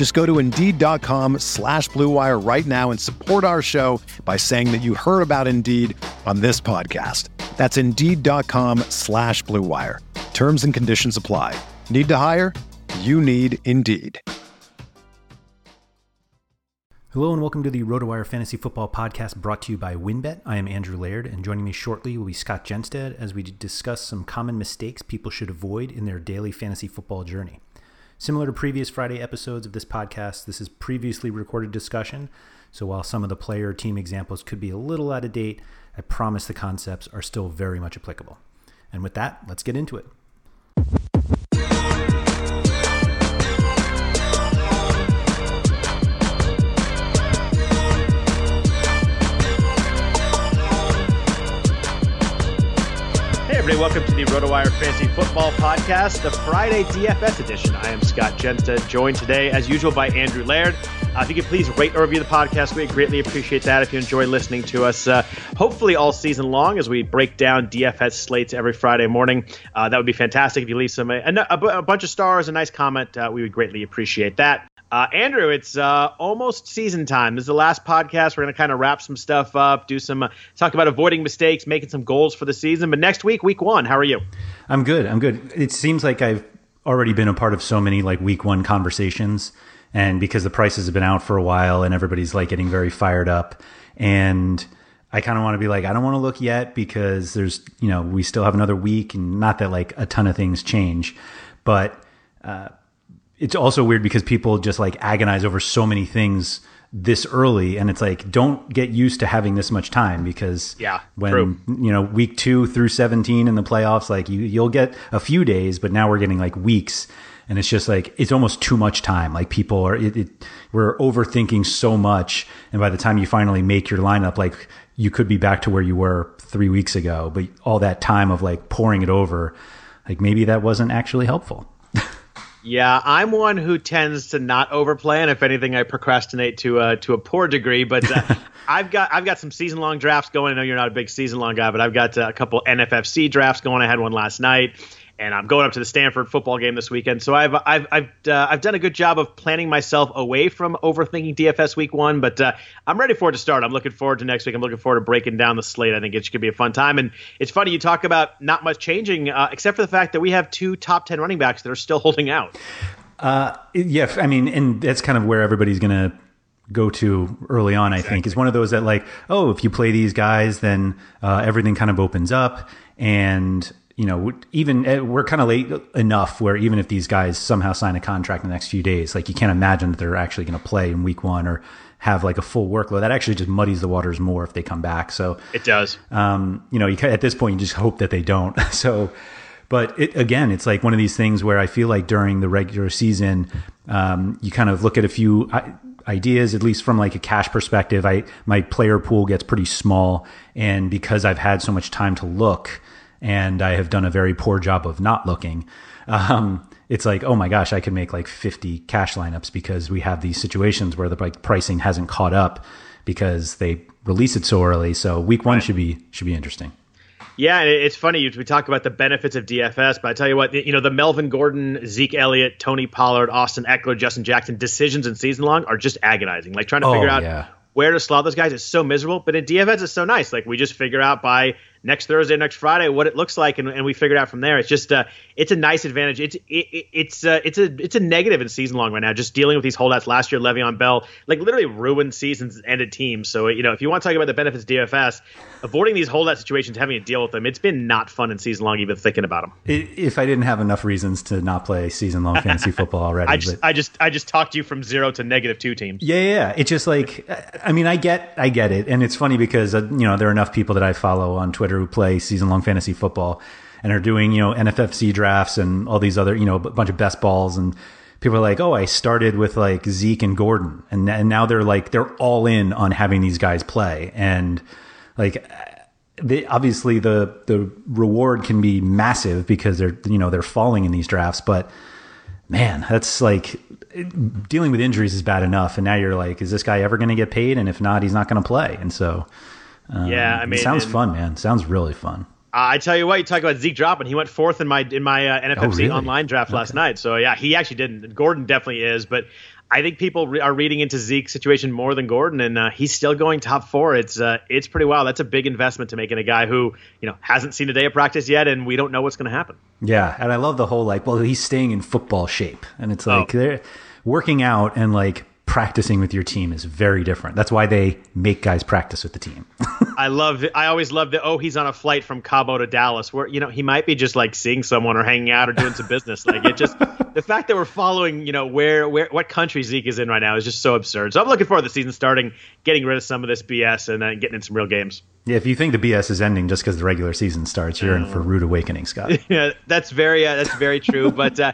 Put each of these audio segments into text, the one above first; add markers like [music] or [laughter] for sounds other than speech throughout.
Just go to Indeed.com slash BlueWire right now and support our show by saying that you heard about Indeed on this podcast. That's Indeed.com slash BlueWire. Terms and conditions apply. Need to hire? You need Indeed. Hello and welcome to the RotoWire Fantasy Football Podcast brought to you by WynnBET. I am Andrew Laird, and joining me shortly will be Scott Jenstad as we discuss some common mistakes people should avoid in their daily fantasy football journey. Similar to previous Friday episodes of this podcast, this is previously recorded discussion, so while some of the player team examples could be a little out of date, I promise the concepts are still very much applicable. And with that, let's get into it. Everybody. Welcome to the RotoWire Fantasy Football Podcast, the Friday DFS edition. I am Scott Jenstad, joined today, as usual, by Andrew Laird. Uh, if you could please rate or review the podcast, we greatly appreciate that. If you enjoy listening to us, uh, hopefully all season long, as we break down DFS slates every Friday morning, uh, that would be fantastic. If you leave some a, a, a bunch of stars, a nice comment, uh, we would greatly appreciate that. Uh, Andrew, it's uh, almost season time. This is the last podcast. We're going to kind of wrap some stuff up, do some uh, talk about avoiding mistakes, making some goals for the season. But next week, week one, how are you? I'm good. I'm good. It seems like I've already been a part of so many like week one conversations, and because the prices have been out for a while, and everybody's like getting very fired up, and I kind of want to be like, I don't want to look yet because there's, you know, we still have another week, and not that like a ton of things change, but. Uh, it's also weird because people just like agonize over so many things this early and it's like don't get used to having this much time because yeah when true. you know week 2 through 17 in the playoffs like you you'll get a few days but now we're getting like weeks and it's just like it's almost too much time like people are it, it, we're overthinking so much and by the time you finally make your lineup like you could be back to where you were 3 weeks ago but all that time of like pouring it over like maybe that wasn't actually helpful yeah, I'm one who tends to not overplan. if anything, I procrastinate to uh, to a poor degree. But uh, [laughs] I've got I've got some season long drafts going. I know you're not a big season long guy, but I've got uh, a couple NFFC drafts going. I had one last night, and I'm going up to the Stanford football game this weekend. So I've I've I've uh, I've done a good job of planning myself away from overthinking DFS week one, but uh, I'm ready for it to start. I'm looking forward to next week. I'm looking forward to breaking down the slate. I think it's going to be a fun time. And it's funny you talk about not much changing, uh, except for the fact that we have two top ten running backs that are still holding out. Uh, yeah, I mean, and that's kind of where everybody's gonna go to early on. I exactly. think is one of those that like, oh, if you play these guys, then uh, everything kind of opens up and you know, even eh, we're kind of late enough where even if these guys somehow sign a contract in the next few days, like you can't imagine that they're actually going to play in week one or have like a full workload. That actually just muddies the waters more if they come back. So it does. Um, you know, you, at this point, you just hope that they don't. [laughs] so, but it, again, it's like one of these things where I feel like during the regular season, um, you kind of look at a few ideas, at least from like a cash perspective. I my player pool gets pretty small, and because I've had so much time to look and I have done a very poor job of not looking. Um, it's like, oh my gosh, I could make like 50 cash lineups because we have these situations where the like pricing hasn't caught up because they release it so early. So week one should be should be interesting. Yeah, it's funny. We talk about the benefits of DFS, but I tell you what, you know, the Melvin Gordon, Zeke Elliott, Tony Pollard, Austin Ekeler, Justin Jackson decisions in season long are just agonizing. Like trying to oh, figure out yeah. where to slot those guys is so miserable. But in DFS, it's so nice. Like we just figure out by next Thursday, next Friday, what it looks like, and, and we figured out from there. It's just uh, it's a nice advantage. It's it, it's uh, it's a it's a negative in season long right now. Just dealing with these holdouts. Last year, Le'Veon Bell like literally ruined seasons, and ended teams. So you know if you want to talk about the benefits of DFS, avoiding these holdout situations, having to deal with them, it's been not fun in season long even thinking about them. If I didn't have enough reasons to not play season long [laughs] fantasy football already, I just but, I just I just talked you from zero to negative two teams. Yeah, yeah. It's just like I mean I get I get it, and it's funny because uh, you know there are enough people that I follow on Twitter who play season long fantasy football and are doing you know NFFC drafts and all these other you know a bunch of best balls. And people are like, oh, I started with like Zeke and Gordon, and and now they're like they're all in on having these guys play, and like they, obviously the the reward can be massive because they're you know they're falling in these drafts, but man, that's like dealing with injuries is bad enough, and now you're like, is this guy ever going to get paid? And if not, he's not going to play, and so. Um, yeah, I mean, sounds fun, man. Sounds really fun. I tell you what, you talk about Zeke dropping. He went fourth in my in my uh, NFFC oh, really? online draft okay. last night. So yeah, he actually didn't. Gordon definitely is, but I think people re- are reading into Zeke's situation more than Gordon, and uh, he's still going top four. It's uh, it's pretty wild. That's a big investment to make in a guy who you know hasn't seen a day of practice yet, and we don't know what's going to happen. Yeah, and I love the whole like, well, he's staying in football shape, and it's like oh. they're working out and like practicing with your team is very different. That's why they make guys practice with the team. [laughs] I love. I always love that. Oh, he's on a flight from Cabo to Dallas, where you know he might be just like seeing someone or hanging out or doing some business. Like it just [laughs] the fact that we're following, you know, where where what country Zeke is in right now is just so absurd. So I'm looking forward to the season starting, getting rid of some of this BS, and then getting in some real games. Yeah, if you think the BS is ending just because the regular season starts, you're in for rude awakening, Scott. [laughs] Yeah, that's very uh, that's very true. but uh,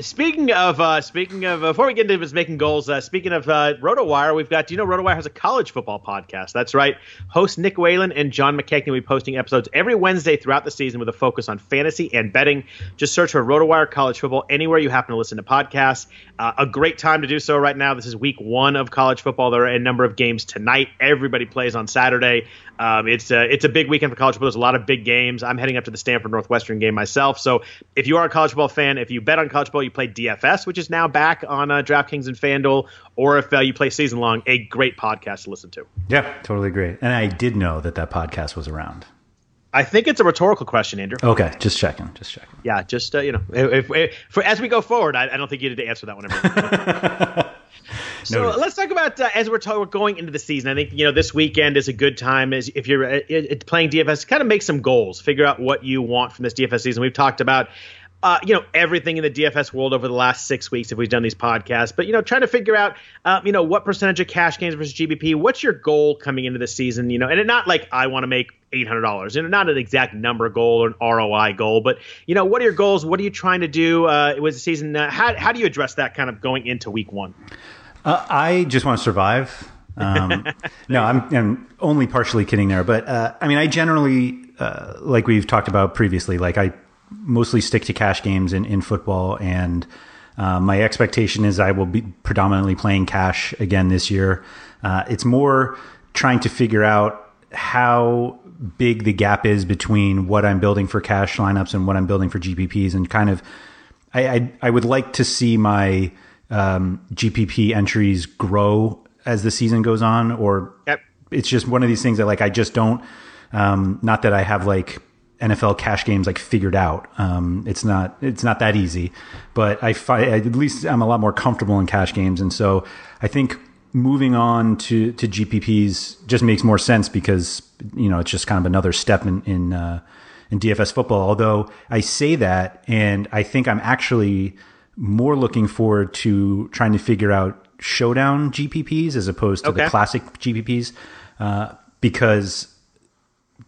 Speaking of uh, speaking of before we get into his making goals, uh, speaking of uh, RotoWire, we've got. Do you know RotoWire has a college football podcast? That's right. Host Nick Whalen and John McKechnie will be posting episodes every Wednesday throughout the season with a focus on fantasy and betting. Just search for RotoWire College Football anywhere you happen to listen to podcasts. Uh, a great time to do so right now. This is week one of college football. There are a number of games tonight. Everybody plays on Saturday. Um, it's a, it's a big weekend for college football. There's a lot of big games. I'm heading up to the Stanford Northwestern game myself. So if you are a college football fan, if you bet on college football, you play DFS, which is now back on uh, DraftKings and FanDuel, or if uh, you play season long, a great podcast to listen to. Yeah, totally great. And I did know that that podcast was around. I think it's a rhetorical question, Andrew. Okay, just checking, just checking. Yeah, just uh, you know, if, if, for, as we go forward, I, I, don't think you need to answer that one. [laughs] so let's talk about uh, as we're, talking, we're going into the season. I think you know this weekend is a good time as if you're uh, playing DFS, kind of make some goals, figure out what you want from this DFS season. We've talked about uh, you know everything in the DFS world over the last six weeks if we've done these podcasts. But you know, trying to figure out, uh, you know, what percentage of cash games versus GPP. What's your goal coming into the season? You know, and not like I want to make eight hundred dollars, and not an exact number goal or an ROI goal, but you know, what are your goals? What are you trying to do uh, with the season? Uh, how how do you address that kind of going into week one? Uh, I just want to survive. Um, [laughs] no, I'm, I'm, only partially kidding there, but uh, I mean, I generally, like we've talked about previously, like I mostly stick to cash games in, in football. And uh, my expectation is I will be predominantly playing cash again this year. Uh, it's more trying to figure out how big the gap is between what I'm building for cash lineups and what I'm building for GPPs, and kind of I I, I would like to see my um, GPP entries grow as the season goes on, or yep. it's just one of these things that like I just don't. Um, not that I have like NFL cash games like figured out. Um, it's not it's not that easy, but I find at least I'm a lot more comfortable in cash games, and so I think moving on to to GPPs just makes more sense because you know it's just kind of another step in in, uh, in DFS football. Although I say that, and I think I'm actually more looking forward to trying to figure out showdown GPPs as opposed to okay. the classic GPPs uh, because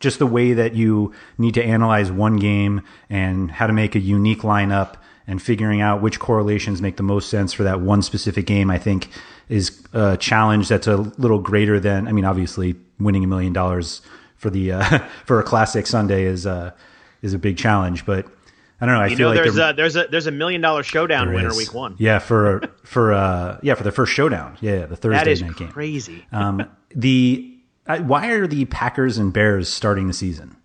just the way that you need to analyze one game and how to make a unique lineup and figuring out which correlations make the most sense for that one specific game, I think is a challenge that's a little greater than, I mean, obviously winning a million dollars for the, uh, [laughs] for a classic Sunday is, uh, is a big challenge, but I don't know. I you feel know, like there's a there's a there's a million dollar showdown winner is. week one. Yeah, for for uh yeah for the first showdown. Yeah, the Thursday that is night game. Crazy. Um, the why are the Packers and Bears starting the season?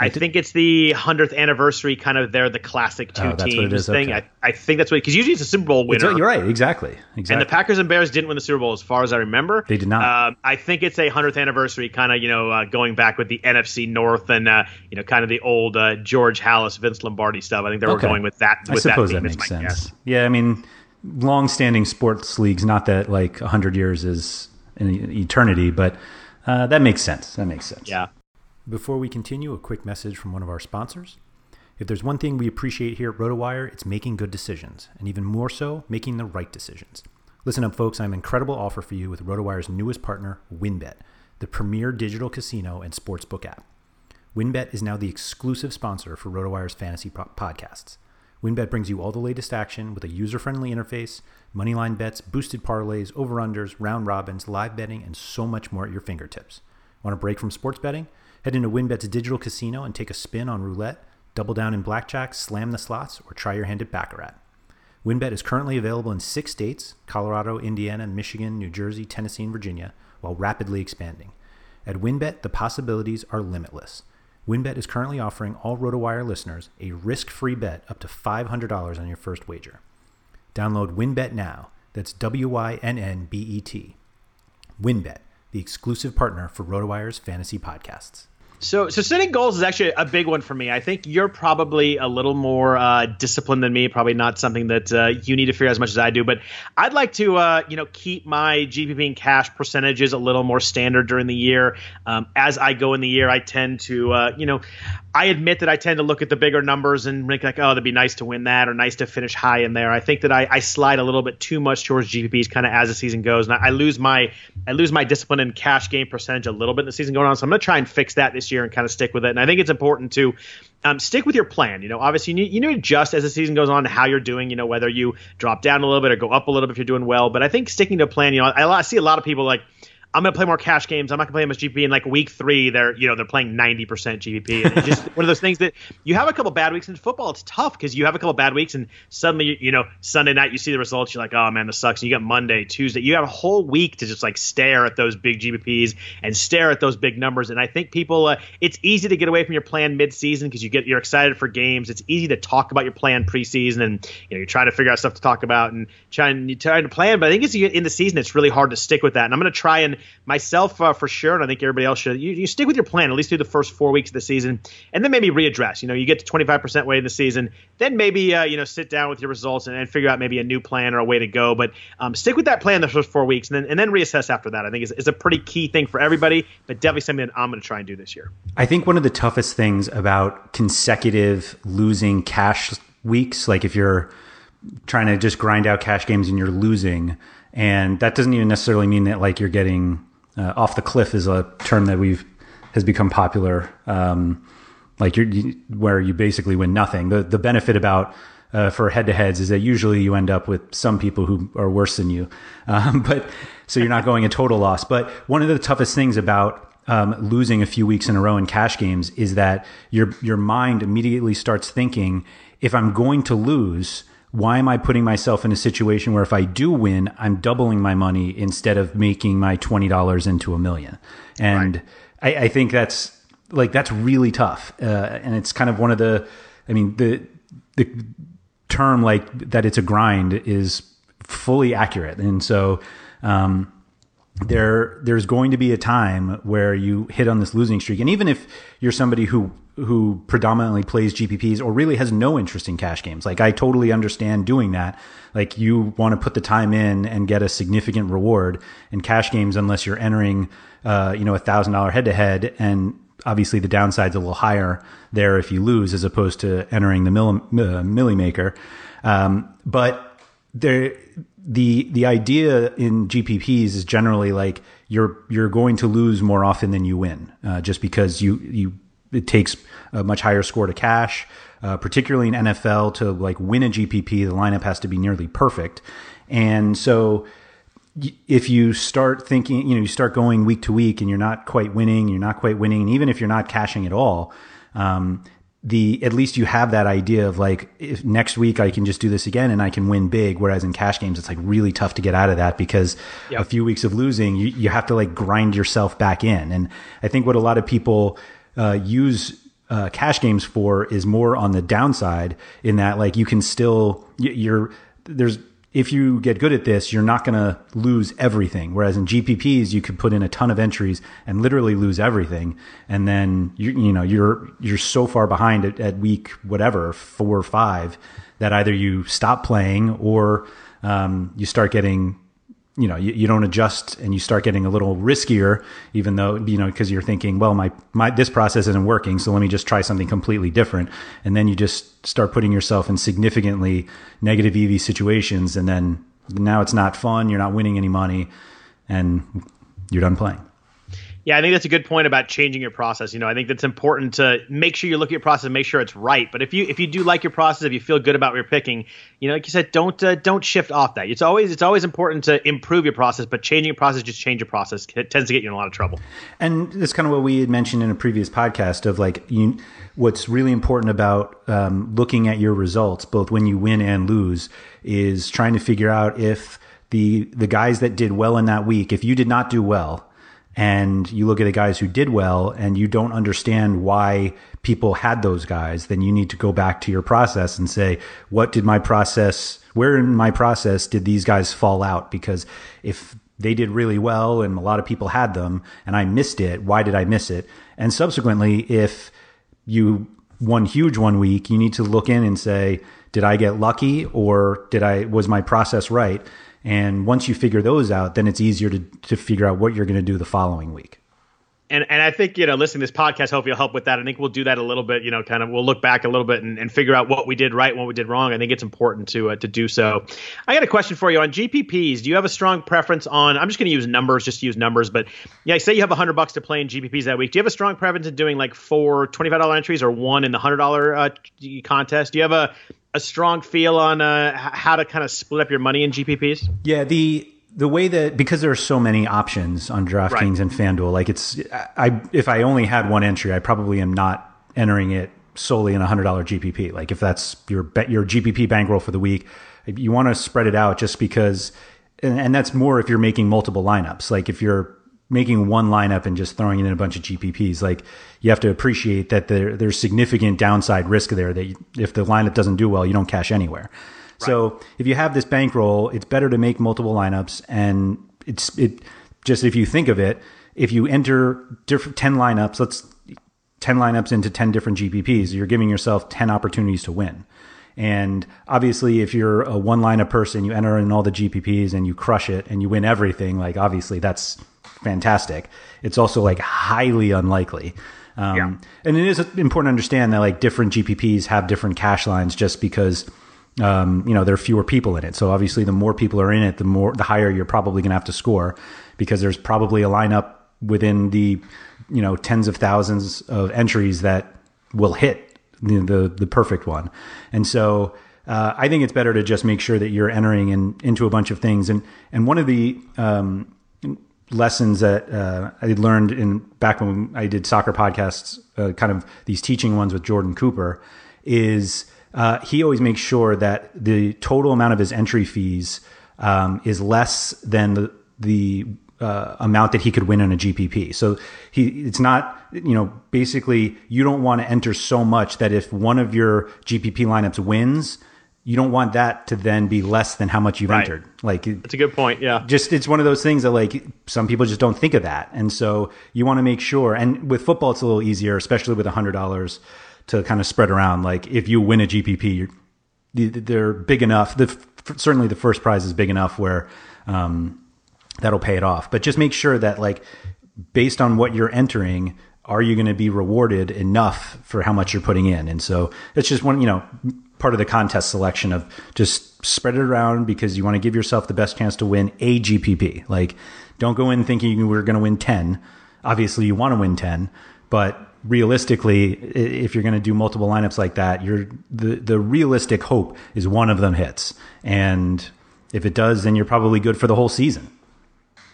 I think it's the hundredth anniversary, kind of. They're the classic two oh, teams thing. Okay. I, I think that's what because usually it's a Super Bowl winner. you're right, exactly, exactly. And the Packers and Bears didn't win the Super Bowl, as far as I remember. They did not. Uh, I think it's a hundredth anniversary, kind of you know uh, going back with the NFC North and uh, you know kind of the old uh, George Halas, Vince Lombardi stuff. I think they were okay. going with that. With I suppose that, that makes sense. Guess. Yeah, I mean, long-standing sports leagues. Not that like hundred years is an eternity, but uh, that makes sense. That makes sense. Yeah. Before we continue, a quick message from one of our sponsors. If there's one thing we appreciate here at RotoWire, it's making good decisions, and even more so, making the right decisions. Listen up, folks. I have an incredible offer for you with RotoWire's newest partner, WynnBET, the premier digital casino and sportsbook app. WynnBET is now the exclusive sponsor for RotoWire's fantasy podcasts. WynnBET brings you all the latest action with a user-friendly interface, moneyline bets, boosted parlays, over-unders, round robins, live betting, and so much more at your fingertips. Want a break from sports betting? Head into WynnBET's digital casino and take a spin on roulette, double down in blackjack, slam the slots, or try your hand at Baccarat. WynnBET is currently available in six states Colorado, Indiana, Michigan, New Jersey, Tennessee, and Virginia, while rapidly expanding. At WynnBET, the possibilities are limitless. WynnBET is currently offering all RotoWire listeners a risk free bet up to $500 on your first wager. Download WynnBET now. That's W Y N N B E T. WynnBET, the exclusive partner for RotoWire's fantasy podcasts. So, so setting goals is actually a big one for me. I think you're probably a little more uh, disciplined than me. Probably not something that uh, you need to figure as much as I do. But I'd like to, uh, you know, keep my GPP and cash percentages a little more standard during the year. Um, as I go in the year, I tend to, uh, you know, I admit that I tend to look at the bigger numbers and think like, oh, that'd be nice to win that or nice to finish high in there. I think that I, I slide a little bit too much towards GPPs kind of as the season goes, and I, I, lose my I lose my discipline and cash game percentage a little bit in the season going on. So I'm going to try and fix that this year and kind of stick with it. And I think it's important to um, stick with your plan. You know, obviously you need, you need to adjust as the season goes on how you're doing. You know, whether you drop down a little bit or go up a little bit if you're doing well. But I think sticking to a plan. You know, I, I see a lot of people like I'm gonna play more cash games. I'm not gonna play much GPP. In like week three, they're you know they're playing 90% GPP. And it's just [laughs] one of those things that you have a couple bad weeks in football. It's tough because you have a couple bad weeks and suddenly you know Sunday night you see the results. You're like, oh man, this sucks. And you got Monday, Tuesday. You have a whole week to just like stare at those big GPPs and stare at those big numbers. And I think people, uh, it's easy to get away from your plan mid-season because you get you're excited for games. It's easy to talk about your plan preseason and you know you're trying to figure out stuff to talk about and trying trying to plan. But I think it's in the season it's really hard to stick with that. And I'm gonna try and myself uh, for sure, and I think everybody else should. You, you stick with your plan at least through the first four weeks of the season, and then maybe readdress. You know, you get to 25% way in the season, then maybe uh, you know sit down with your results and, and, figure out maybe a new plan or a way to go. But um, stick with that plan the first four weeks, and then and then reassess after that. I think is, is a pretty key thing for everybody, but definitely something that I'm going to try and do this year. I think one of the toughest things about consecutive losing cash weeks, like if you're trying to just grind out cash games and you're losing and that doesn't even necessarily mean that like you're getting uh, off the cliff is a term that we've has become popular. Um, like you're, you, where you basically win nothing. The the benefit about uh, for head to heads is that usually you end up with some people who are worse than you, [laughs] um, but so you're not going a total loss. But one of the toughest things about um, losing a few weeks in a row in cash games is that your your mind immediately starts thinking, if I'm going to lose, why am I putting myself in a situation where if I do win, I'm doubling my money instead of making my twenty dollars into a million? And right. I, I, think that's like that's really tough, uh, and it's kind of one of the, I mean the the term like that it's a grind is fully accurate, and so. Um, there there's going to be a time where you hit on this losing streak and even if you're somebody who who predominantly plays GPPs or really has no interest in cash games. Like I totally understand doing that. Like you want to put the time in and get a significant reward in cash games unless you're entering, uh, you know, a thousand dollar head to head. And obviously the downside's a little higher there if you lose as opposed to entering the uh, milli maker. Um, but there, the, the idea in GPPs is generally like you're, you're going to lose more often than you win, uh, just because you, you, it takes a much higher score to cash. Uh, particularly in NFL, to like win a GPP, the lineup has to be nearly perfect. And so, if you start thinking, you know, you start going week to week, and you're not quite winning, you're not quite winning, and even if you're not cashing at all, um, the at least you have that idea of like if next week I can just do this again and I can win big. Whereas in cash games, it's like really tough to get out of that because yep. a few weeks of losing, you, you have to like grind yourself back in. And I think what a lot of people uh, use uh, cash games for is more on the downside in that like you can still you're there's if you get good at this, you're not going to lose everything. Whereas in GPPs, you could put in a ton of entries and literally lose everything, and then you you know you're you're so far behind at, at week whatever four or five that either you stop playing or um, you start getting you know you, you don't adjust and you start getting a little riskier even though you know because you're thinking well my my this process isn't working so let me just try something completely different. And then you just start putting yourself in significantly negative ev situations and then now it's not fun you're not winning any money and you're done playing yeah, I think that's a good point about changing your process. You know, I think that's important to make sure you look at your process and make sure it's right. But if you if you do like your process, if you feel good about what you're picking, you know, like you said, don't uh, don't shift off that. It's always it's always important to improve your process, but changing your process, just change your process, it tends to get you in a lot of trouble. And that's kind of what we had mentioned in a previous podcast of like you, what's really important about um, looking at your results, both when you win and lose, is trying to figure out if the the guys that did well in that week, if you did not do well and you look at the guys who did well and you don't understand why people had those guys, then you need to go back to your process and say, what did my process, where in my process did these guys fall out? Because if they did really well and a lot of people had them and I missed it, why did I miss it? And subsequently, if you won huge one week, you need to look in and say, did I get lucky or did I, was my process right? And once you figure those out, then it's easier to, to figure out what you're going to do the following week. And, and I think, you know, listening to this podcast, hopefully will help with that. I think we'll do that a little bit, you know, kind of, we'll look back a little bit and, and figure out what we did right what we did wrong. I think it's important to, uh, to do so. I got a question for you on GPPs. Do you have a strong preference on, I'm just going to use numbers, just use numbers, but yeah, say you have hundred bucks to play in GPPs that week. Do you have a strong preference in doing like four $25 entries or one in the hundred dollar uh, contest? Do you have a, a strong feel on uh, how to kind of split up your money in GPPs? Yeah, the the way that because there are so many options on DraftKings right. and FanDuel, like it's I if I only had one entry, I probably am not entering it solely in a hundred dollar GPP. Like if that's your bet your GPP bankroll for the week, you want to spread it out just because, and, and that's more if you're making multiple lineups. Like if you're making one lineup and just throwing in a bunch of GPPs. Like you have to appreciate that there, there's significant downside risk there that if the lineup doesn't do well, you don't cash anywhere. Right. So if you have this bankroll, it's better to make multiple lineups. And it's, it just, if you think of it, if you enter different 10 lineups, let's 10 lineups into 10 different GPPs, you're giving yourself 10 opportunities to win. And obviously, if you're a one lineup person, you enter in all the GPPs and you crush it and you win everything. Like obviously, that's fantastic. It's also like highly unlikely. Um, yeah. And it is important to understand that like different GPPs have different cash lines just because um, you know there are fewer people in it. So obviously, the more people are in it, the more the higher you're probably going to have to score because there's probably a lineup within the you know tens of thousands of entries that will hit the the, the perfect one. And so. Uh, I think it's better to just make sure that you're entering in, into a bunch of things. And and one of the um, lessons that uh, I learned in back when I did soccer podcasts, uh, kind of these teaching ones with Jordan Cooper, is uh, he always makes sure that the total amount of his entry fees um, is less than the the uh, amount that he could win in a GPP. So he, it's not, you know, basically you don't want to enter so much that if one of your GPP lineups wins, you don't want that to then be less than how much you've right. entered. Like it's a good point. Yeah. Just it's one of those things that like some people just don't think of that, and so you want to make sure. And with football, it's a little easier, especially with a hundred dollars to kind of spread around. Like if you win a GPP, they're big enough. The, certainly, the first prize is big enough where um, that'll pay it off. But just make sure that like based on what you're entering, are you going to be rewarded enough for how much you're putting in? And so it's just one, you know part of the contest selection of just spread it around because you want to give yourself the best chance to win a GPP. Like, don't go in thinking we're going to win 10. Obviously, you want to win 10, but realistically, if you're going to do multiple lineups like that, you're the, the realistic hope is one of them hits. And if it does, then you're probably good for the whole season.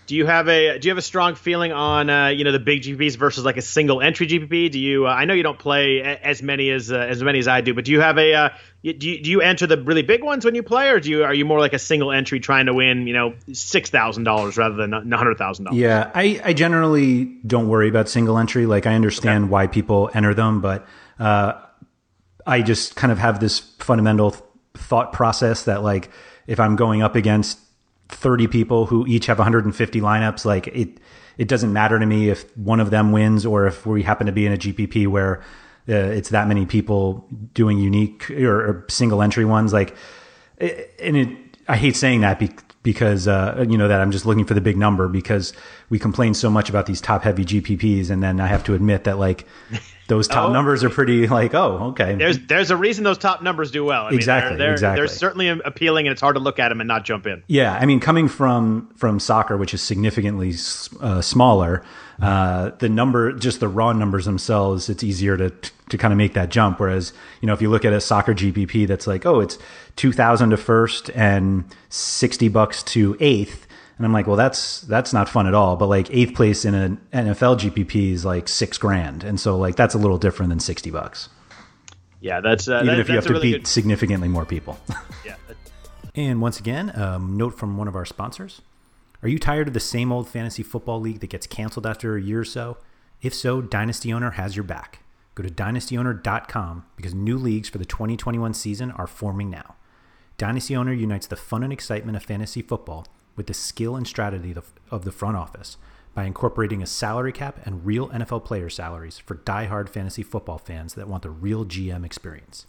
Do you have a do you have a strong feeling on uh, you know the big GPPs versus like a single entry GPP? Do you? Uh, I know you don't play as many as uh, as many as I do, but do you have a uh, do you, do you enter the really big ones when you play, or do you are you more like a single entry trying to win you know six thousand dollars rather than hundred thousand dollars? Yeah, I I generally don't worry about single entry. Like I understand okay. why people enter them, but uh, I just kind of have this fundamental thought process that like if I'm going up against 30 people who each have 150 lineups, like it, it doesn't matter to me if one of them wins or if we happen to be in a GPP where uh, it's that many people doing unique or, or single entry ones. Like, and it, I hate saying that because, uh, you know, that I'm just looking for the big number because we complain so much about these top heavy GPPs. And then I have to admit that like those top oh. numbers are pretty like oh okay there's there's a reason those top numbers do well I exactly mean, they're, they're, exactly they're certainly appealing and it's hard to look at them and not jump in yeah i mean coming from from soccer which is significantly uh, smaller uh, the number just the raw numbers themselves it's easier to to kind of make that jump whereas you know if you look at a soccer gpp that's like oh it's 2000 to first and 60 bucks to eighth and I'm like, well, that's that's not fun at all. But like eighth place in an NFL GPP is like six grand, and so like that's a little different than sixty bucks. Yeah, that's uh, even that, if you have to really beat good... significantly more people. yeah. [laughs] And once again, a um, note from one of our sponsors: Are you tired of the same old fantasy football league that gets canceled after a year or so? If so, Dynasty Owner has your back. Go to dynastyowner.com because new leagues for the 2021 season are forming now. Dynasty Owner unites the fun and excitement of fantasy football with the skill and strategy of the front office by incorporating a salary cap and real NFL player salaries for die-hard fantasy football fans that want the real GM experience.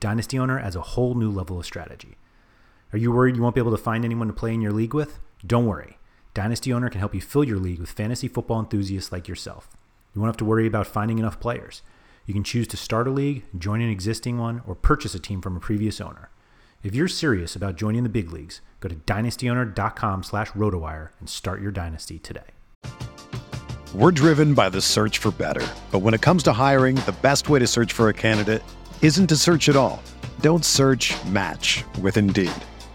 Dynasty Owner adds a whole new level of strategy. Are you worried you won't be able to find anyone to play in your league with? Don't worry. Dynasty Owner can help you fill your league with fantasy football enthusiasts like yourself. You won't have to worry about finding enough players. You can choose to start a league, join an existing one, or purchase a team from a previous owner. If you're serious about joining the big leagues, go to dynastyowner.com slash rotowire and start your dynasty today. We're driven by the search for better. But when it comes to hiring, the best way to search for a candidate isn't to search at all. Don't search match with Indeed.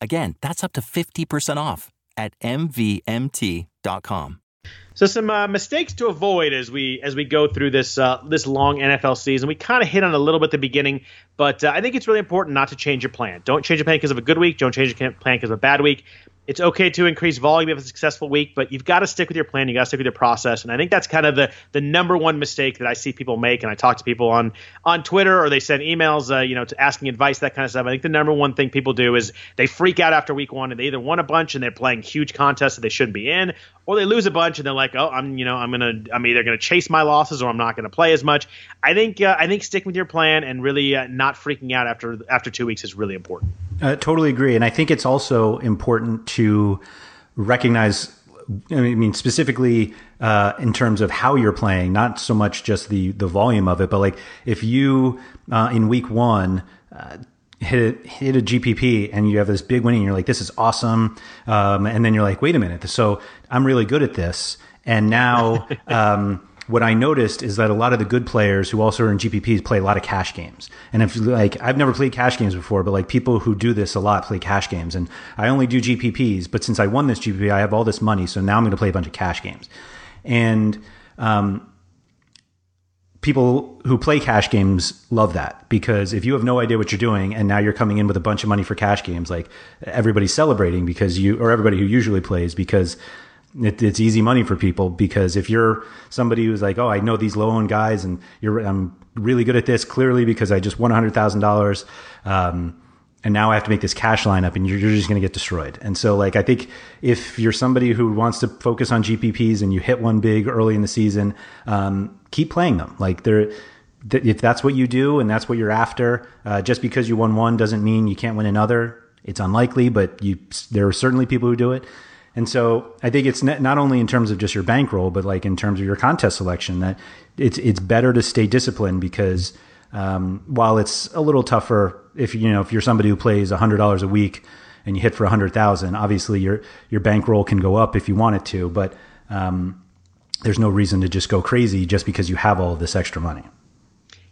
Again, that's up to 50% off at MVMT.com. So some uh, mistakes to avoid as we as we go through this uh, this long NFL season. We kind of hit on a little bit at the beginning, but uh, I think it's really important not to change your plan. Don't change your plan because of a good week. Don't change your plan because of a bad week. It's okay to increase volume if it's a successful week, but you've got to stick with your plan. You got to stick with your process, and I think that's kind of the the number one mistake that I see people make. And I talk to people on on Twitter or they send emails, uh, you know, to asking advice, that kind of stuff. I think the number one thing people do is they freak out after week one and they either won a bunch and they're playing huge contests that they shouldn't be in, or they lose a bunch and they're like, oh, I'm you know I'm gonna I'm either gonna chase my losses or I'm not gonna play as much. I think uh, I think sticking with your plan and really uh, not freaking out after after two weeks is really important. Uh, totally agree, and I think it's also important to recognize I mean, specifically uh, in terms of how you're playing, not so much just the the volume of it, but like if you uh, in week one uh, hit a, hit a GPP and you have this big winning, you're like, this is awesome, um, and then you're like, wait a minute, so I'm really good at this, and now. [laughs] Um, what I noticed is that a lot of the good players who also are in GPPs play a lot of cash games. And if like I've never played cash games before, but like people who do this a lot play cash games. And I only do GPPs, but since I won this GPP, I have all this money, so now I'm going to play a bunch of cash games. And um, people who play cash games love that because if you have no idea what you're doing and now you're coming in with a bunch of money for cash games, like everybody's celebrating because you or everybody who usually plays because it, it's easy money for people because if you're somebody who's like, oh, I know these low end guys, and you're I'm really good at this clearly because I just won hundred thousand um, dollars, and now I have to make this cash lineup, and you're, you're just going to get destroyed. And so, like, I think if you're somebody who wants to focus on GPPs and you hit one big early in the season, um, keep playing them. Like they're if that's what you do and that's what you're after, uh, just because you won one doesn't mean you can't win another. It's unlikely, but you there are certainly people who do it. And so I think it's not only in terms of just your bankroll, but like in terms of your contest selection that it's it's better to stay disciplined because um, while it's a little tougher if you know if you're somebody who plays hundred dollars a week and you hit for a hundred thousand, obviously your your bankroll can go up if you want it to, but um, there's no reason to just go crazy just because you have all this extra money.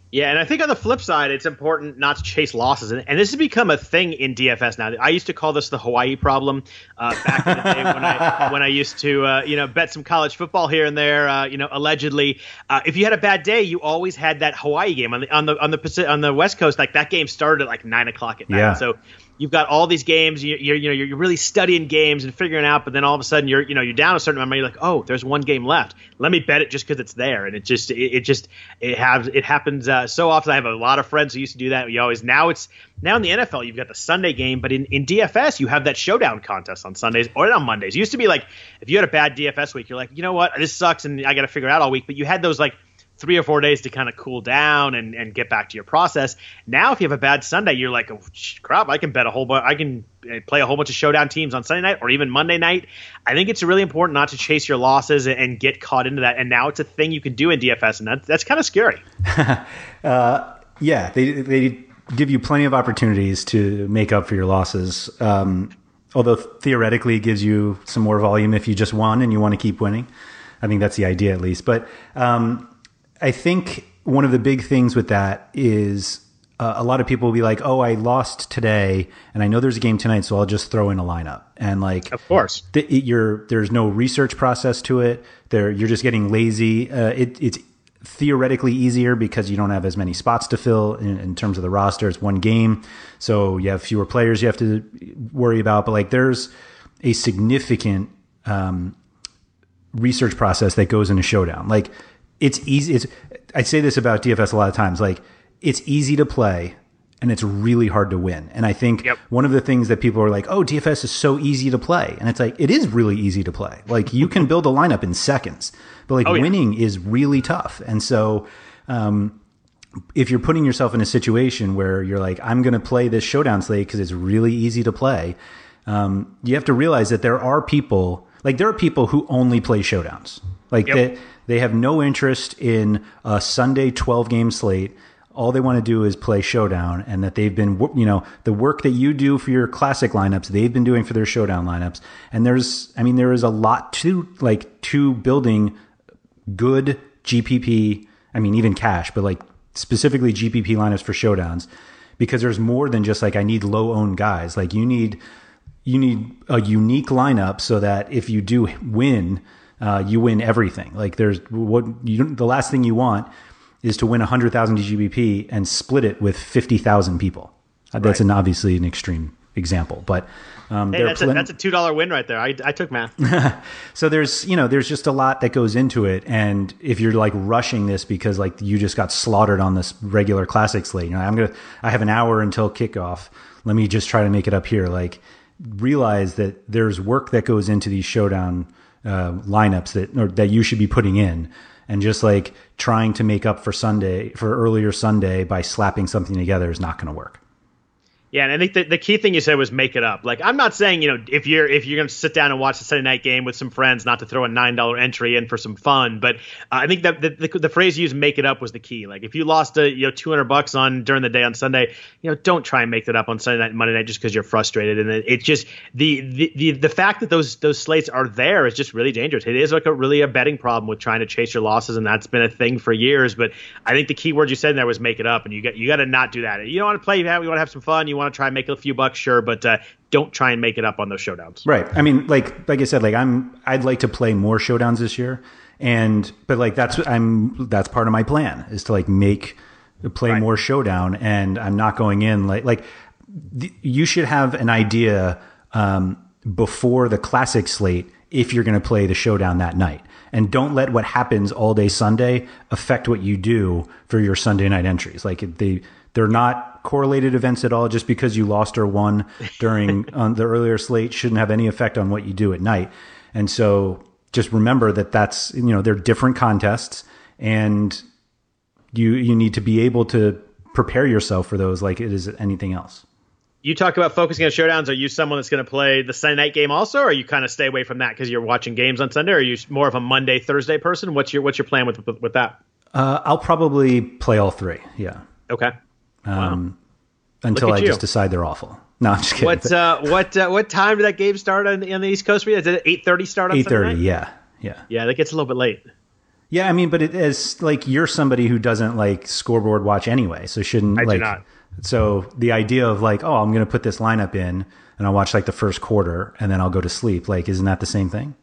Yeah, and I think on the flip side, it's important not to chase losses, and, and, this has become a thing in DFS now. I used to call this the Hawaii problem uh, back in the day when I [laughs] when I used to uh, you know bet some college football here and there. Uh, you know, allegedly, uh, if you had a bad day, you always had that Hawaii game on the on the on the Pacific, on the West Coast. Like that game started at like nine o'clock at night. Yeah. So you've got all these games. You're, you're, you know you're really studying games and figuring out, but then all of a sudden you're you know you're down a certain amount. You're like, oh, there's one game left. Let me bet it just because it's there, and it just it, it just it has it happens uh, so often. I have a lot of friends who used to do that. You always now it's now in the NFL you've got the Sunday game, but in in DFS you have that showdown contest on Sundays or on Mondays. It used to be like if you had a bad DFS week, you're like, you know what, this sucks, and I got to figure it out all week. But you had those like three or four days to kind of cool down and, and get back to your process. Now, if you have a bad Sunday, you're like, oh, crap, I can bet a whole bunch, I can uh, play a whole bunch of showdown teams on Sunday night or even Monday night. I think it's really important not to chase your losses and get caught into that. And now it's a thing you can do in DFS, and that, that's kind of scary. [laughs] uh, yeah, they, they give you plenty of opportunities to make up for your losses. Um, although theoretically it gives you some more volume if you just won and you want to keep winning. I think that's the idea at least. But um, I think one of the big things with that is uh, a lot of people will be like, "Oh, I lost today, and I know there's a game tonight, so I'll just throw in a lineup." And like, of course, th- you're there's no research process to it. There, you're just getting lazy. Uh, it, it's theoretically easier because you don't have as many spots to fill in, in, terms of the roster. It's one game, so you have fewer players you have to worry about. But like, there's a significant um, research process that goes into a Showdown. Like it's easy. It's I say this about DFS a lot of times. Like it's easy to play and it's really hard to win. And I think yep. one of the things that people are like, "Oh, DFS is so easy to play," and it's like it is really easy to play. Like you can build a lineup in seconds, but like oh, yeah. winning is really tough. And so. Um, if you're putting yourself in a situation where you're like, I'm going to play this showdown slate because it's really easy to play, um, you have to realize that there are people, like there are people who only play showdowns. Like yep. they, they have no interest in a Sunday 12 game slate. All they want to do is play showdown and that they've been, you know, the work that you do for your classic lineups, they've been doing for their showdown lineups. And there's, I mean, there is a lot to like to building good GPP. I mean, even cash, but like specifically GPP lineups for showdowns because there's more than just like, I need low owned guys. Like you need, you need a unique lineup so that if you do win, uh, you win everything. Like there's what you the last thing you want is to win 100,000 GPP and split it with 50,000 people. Uh, that's right. an obviously an extreme example. But um, hey, that's, a, that's a two dollar win right there. I, I took math. [laughs] so there's you know there's just a lot that goes into it, and if you're like rushing this because like you just got slaughtered on this regular classic slate, you know I'm gonna I have an hour until kickoff. Let me just try to make it up here. Like realize that there's work that goes into these showdown uh, lineups that or that you should be putting in and just like trying to make up for Sunday for earlier Sunday by slapping something together is not going to work. Yeah, and I think the, the key thing you said was make it up. Like I'm not saying you know if you're if you're going to sit down and watch the Sunday night game with some friends, not to throw a nine dollar entry in for some fun, but uh, I think that the, the, the, phrase you used "make it up" was the key. Like if you lost a you know 200 bucks on during the day on Sunday, you know don't try and make that up on Sunday night and Monday night just because you're frustrated. And it's just the, the the the fact that those those slates are there is just really dangerous. It is like a really a betting problem with trying to chase your losses, and that's been a thing for years. But I think the key word you said in there was "make it up," and you got you got to not do that. You don't want to play. You want to have some fun. You want to try and make a few bucks, sure, but uh, don't try and make it up on those showdowns. Right. I mean, like like I said, like I'm I'd like to play more showdowns this year, and but like that's I'm that's part of my plan is to like make play right. more showdown, and I'm not going in like like th- you should have an idea um, before the classic slate if you're going to play the showdown that night. And don't let what happens all day Sunday affect what you do for your Sunday night entries. Like they, they're not correlated events at all. Just because you lost or won [laughs] during on the earlier slate shouldn't have any effect on what you do at night. And so just remember that that's you know they're different contests, and you you need to be able to prepare yourself for those like it is anything else. You talk about focusing on showdowns. Are you someone that's going to play the Sunday night game also, or you kind of stay away from that because you're watching games on Sunday? Or are you more of a Monday Thursday person? What's your what's your plan with with, with that? Uh, I'll probably play all three. Yeah. Okay. Um, wow. Until I you. just decide they're awful. [laughs] No, I'm just kidding. What uh, what uh, what time did that game start on, on the East Coast for you? Is it eight thirty start eight thirty? Yeah, yeah, yeah. That gets a little bit late. Yeah, I mean, but it is like you're somebody who doesn't like scoreboard watch anyway, so shouldn't I like. Do not. So the idea of like, oh, I'm going to put this lineup in and I'll watch like the first quarter and then I'll go to sleep. Like, isn't that the same thing?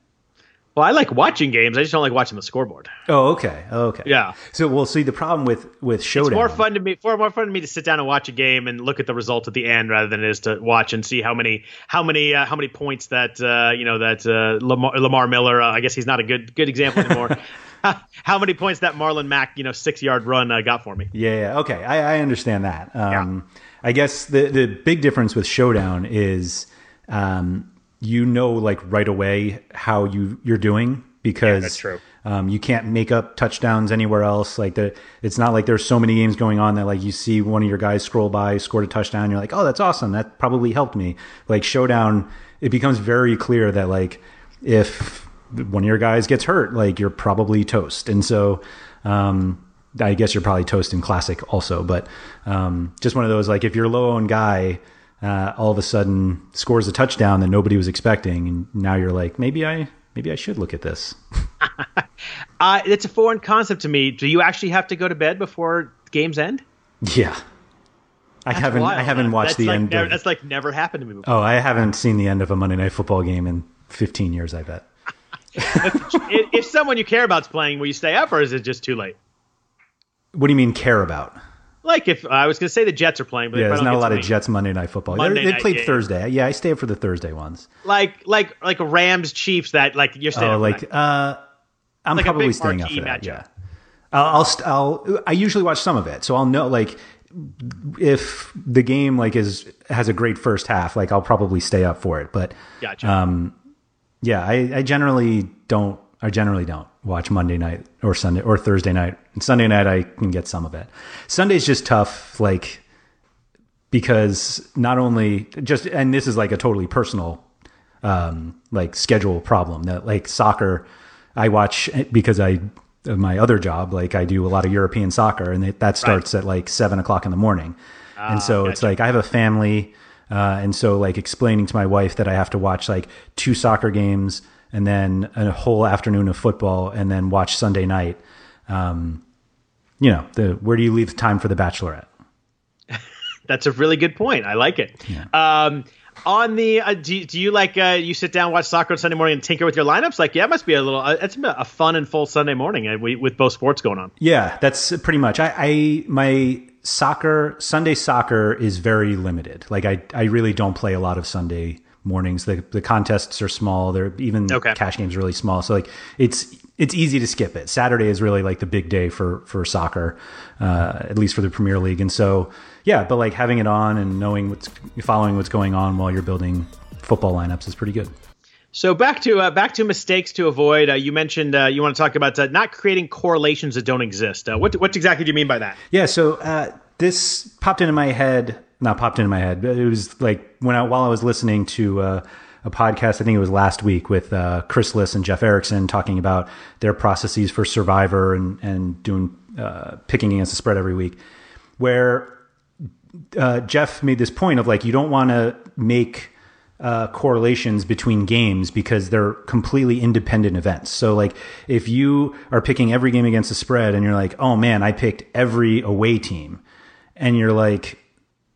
Well, I like watching games. I just don't like watching the scoreboard. Oh, okay, oh, okay. Yeah. So we'll see. The problem with with showdown. It's more fun to me. For more fun to me to sit down and watch a game and look at the result at the end rather than it is to watch and see how many how many uh, how many points that uh, you know that uh, Lamar, Lamar Miller. Uh, I guess he's not a good good example anymore. [laughs] [laughs] how many points that Marlon Mack you know six yard run uh, got for me? Yeah. yeah. Okay. I, I understand that. Um, yeah. I guess the the big difference with showdown is. Um, you know, like right away how you you're doing because yeah, that's true. Um, you can't make up touchdowns anywhere else. Like the, it's not like there's so many games going on that like you see one of your guys scroll by, scored a touchdown, you're like, oh, that's awesome. That probably helped me. Like showdown, it becomes very clear that like if one of your guys gets hurt, like you're probably toast. And so, um, I guess you're probably toast in classic also, but um, just one of those like if your low owned guy uh, all of a sudden scores a touchdown that nobody was expecting, and now you're like, maybe I maybe I should look at this. [laughs] uh, it's a foreign concept to me. Do you actually have to go to bed before games end? Yeah. I that's haven't. Wild, I haven't watched that's the like end. Never, of, that's like never happened to me before. Oh, I haven't seen the end of a Monday Night Football game in 15 years. I bet. [laughs] if, if someone you care about is playing, will you stay up, or is it just too late? What do you mean care about? Like if I was going to say the Jets are playing, but yeah, there's not a lot of Jets Monday Night Football. Monday they, played game. Thursday. Yeah, I stay up for the Thursday ones. Like like like Rams Chiefs that like you're staying. Oh, like uh, I'm like probably staying up for that. Matchup. Yeah, I'll, I'll I'll I usually watch some of it, so I'll know like if the game like is has a great first half, like I'll probably stay up for it. But gotcha. um, yeah, I, I generally don't. I generally don't watch Monday night or Sunday or Thursday night. And Sunday night I can get some of it. Sunday's just tough, like because not only just and this is like a totally personal um like schedule problem that like soccer I watch because I my other job like I do a lot of European soccer and it, that starts right. at like seven o'clock in the morning, uh, and so gotcha. it's like I have a family. Uh, and so like explaining to my wife that I have to watch like two soccer games and then a whole afternoon of football and then watch Sunday night. Um, you know, the where do you leave time for the Bachelorette? [laughs] That's a really good point. I like it. Yeah. Um, on the uh, do, do you like uh, you sit down watch soccer on Sunday morning and tinker with your lineups? Like, yeah, it must be a little. Uh, it's a fun and full Sunday morning uh, with both sports going on. Yeah, that's pretty much. I, I my soccer Sunday soccer is very limited. Like I I really don't play a lot of Sunday mornings. The the contests are small. They're even okay. cash games are really small. So like it's it's easy to skip it. Saturday is really like the big day for for soccer, uh, at least for the Premier League. And so yeah, but like having it on and knowing what's following what's going on while you're building football lineups is pretty good. So back to uh, back to mistakes to avoid. Uh, you mentioned uh, you want to talk about uh, not creating correlations that don't exist. Uh, what what exactly do you mean by that? Yeah, so uh, this popped into my head. Not popped into my head, but it was like when I while I was listening to uh, a podcast. I think it was last week with uh, Chris Liss and Jeff Erickson talking about their processes for Survivor and and doing uh, picking against the spread every week, where Jeff made this point of like you don't want to make uh, correlations between games because they're completely independent events. So, like, if you are picking every game against the spread and you're like, oh man, I picked every away team, and you're like,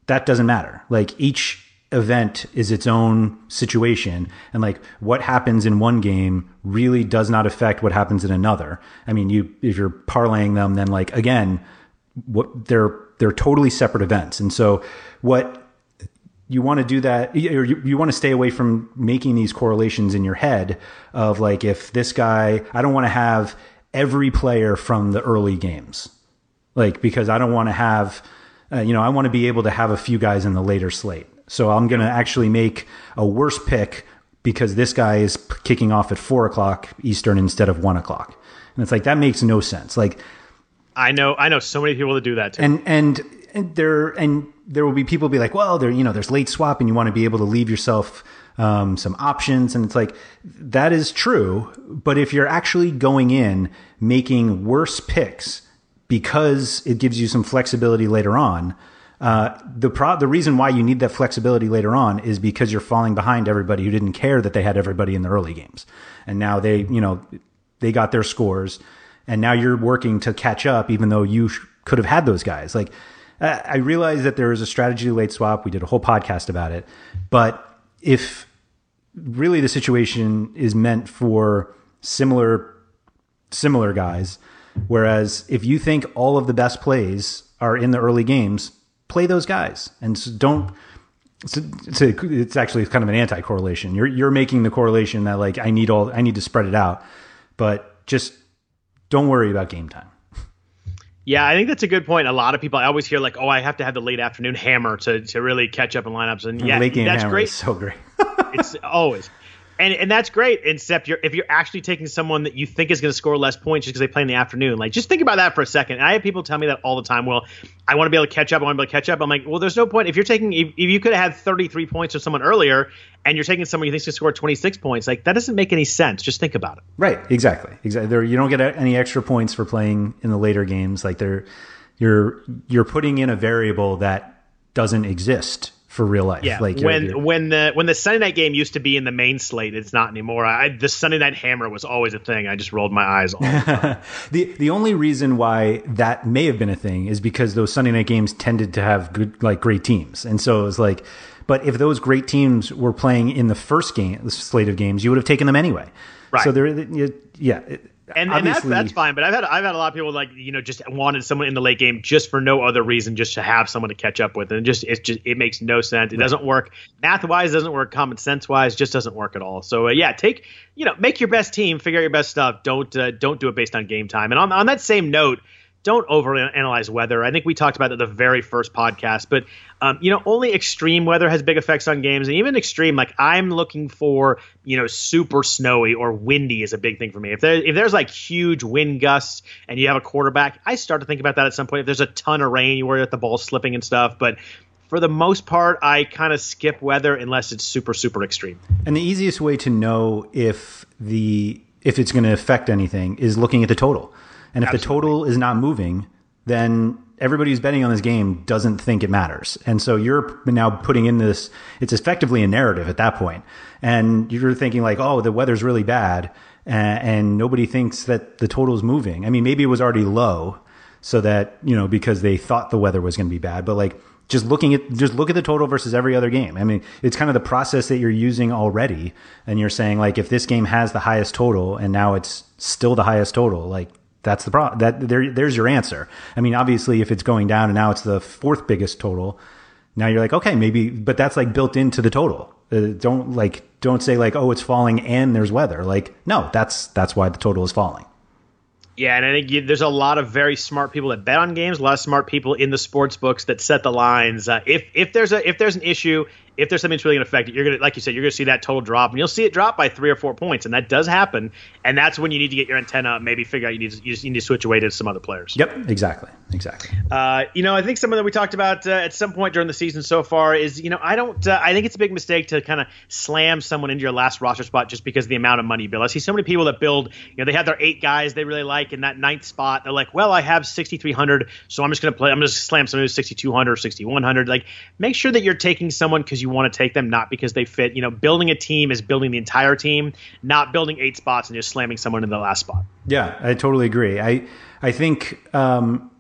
that doesn't matter. Like, each event is its own situation, and like, what happens in one game really does not affect what happens in another. I mean, you if you're parlaying them, then like again, what they're they're totally separate events, and so what you want to do that or you, you want to stay away from making these correlations in your head of like if this guy i don't want to have every player from the early games like because i don't want to have uh, you know i want to be able to have a few guys in the later slate. So i'm going to actually make a worse pick because this guy is kicking off at four o'clock eastern instead of one o'clock. And it's like that makes no sense. Like i know i know so many people that do that too. And and and there and there will be people be like, well, there you know, there's late swap, and you want to be able to leave yourself um, some options, and it's like that is true. But if you're actually going in making worse picks because it gives you some flexibility later on. Uh, the pro- the reason why you need that flexibility later on is because you're falling behind everybody who didn't care that they had everybody in the early games, and now they you know they got their scores, and now you're working to catch up, even though you sh- could have had those guys. Like I realize that there is a strategy late swap. We did a whole podcast about it. But if really the situation is meant for similar similar guys, whereas if you think all of the best plays are in the early games, play those guys and so don't. So, it's actually kind of an anti-correlation. You're you're making the correlation that like I need all I need to spread it out, but just don't worry about game time. Yeah, I think that's a good point. A lot of people, I always hear like, "Oh, I have to have the late afternoon hammer to to really catch up in lineups." And yeah, late game that's great. So great. it's [laughs] always, and and that's great. Except you're if you're actually taking someone that you think is going to score less points just because they play in the afternoon. Like, just think about that for a second. And I have people tell me that all the time. Well, I want to be able to catch up. I want to be able to catch up. I'm like, well, there's no point if you're taking if, if you could have had 33 points with someone earlier, and you're taking someone you think is going to score 26 points. Like that doesn't make any sense. Just think about it. Right. Exactly. Exactly. There, you don't get any extra points for playing in the later games. Like they're you're you're putting in a variable that doesn't exist for real life. Yeah, like when you're, you're, when the when the Sunday night game used to be in the main slate, it's not anymore. I, the Sunday night hammer was always a thing. I just rolled my eyes. All the, [laughs] the the only reason why that may have been a thing is because those Sunday night games tended to have good like great teams, and so it was like. But if those great teams were playing in the first game, the slate of games, you would have taken them anyway. Right. So there, yeah. It, and, and that's, that's fine. But I've had I've had a lot of people like you know just wanted someone in the late game just for no other reason, just to have someone to catch up with, and just it's just it makes no sense. It right. doesn't work math wise, doesn't work common sense wise, just doesn't work at all. So uh, yeah, take you know make your best team, figure out your best stuff. Don't uh, don't do it based on game time. And on on that same note don't overanalyze weather. I think we talked about that the very first podcast, but um, you know, only extreme weather has big effects on games, and even extreme, like I'm looking for, you know, super snowy or windy is a big thing for me. If there if there's like huge wind gusts and you have a quarterback, I start to think about that at some point. If there's a ton of rain, you worry about the ball slipping and stuff, but for the most part, I kind of skip weather unless it's super super extreme. And the easiest way to know if the if it's going to affect anything is looking at the total. And if Absolutely. the total is not moving, then everybody who's betting on this game doesn't think it matters. And so you're now putting in this, it's effectively a narrative at that point. And you're thinking like, oh, the weather's really bad. And, and nobody thinks that the total is moving. I mean, maybe it was already low so that, you know, because they thought the weather was going to be bad, but like, just looking at just look at the total versus every other game. I mean, it's kind of the process that you're using already, and you're saying like if this game has the highest total and now it's still the highest total, like that's the problem. That there, there's your answer. I mean, obviously, if it's going down and now it's the fourth biggest total, now you're like, okay, maybe, but that's like built into the total. Uh, don't like, don't say like, oh, it's falling and there's weather. Like, no, that's that's why the total is falling. Yeah, and I think you, there's a lot of very smart people that bet on games. A lot of smart people in the sports books that set the lines. Uh, if if there's a if there's an issue, if there's something that's really going to affect it, you're going to, like you said, you're going to see that total drop, and you'll see it drop by three or four points, and that does happen. And that's when you need to get your antenna, maybe figure out you need to, you just need to switch away to some other players. Yep, exactly, exactly. Uh, you know, I think something that we talked about uh, at some point during the season so far is, you know, I don't, uh, I think it's a big mistake to kind of slam someone into your last roster spot just because of the amount of money you build. I see so many people that build, you know, they have their eight guys they really like in that ninth spot. They're like, well, I have 6,300, so I'm just going to play, I'm going to slam someone who's 6,200 or 6,100. Like, make sure that you're taking someone because you want to take them, not because they fit. You know, building a team is building the entire team, not building eight spots and just slamming someone in the last spot. Yeah, I totally agree. I I think um,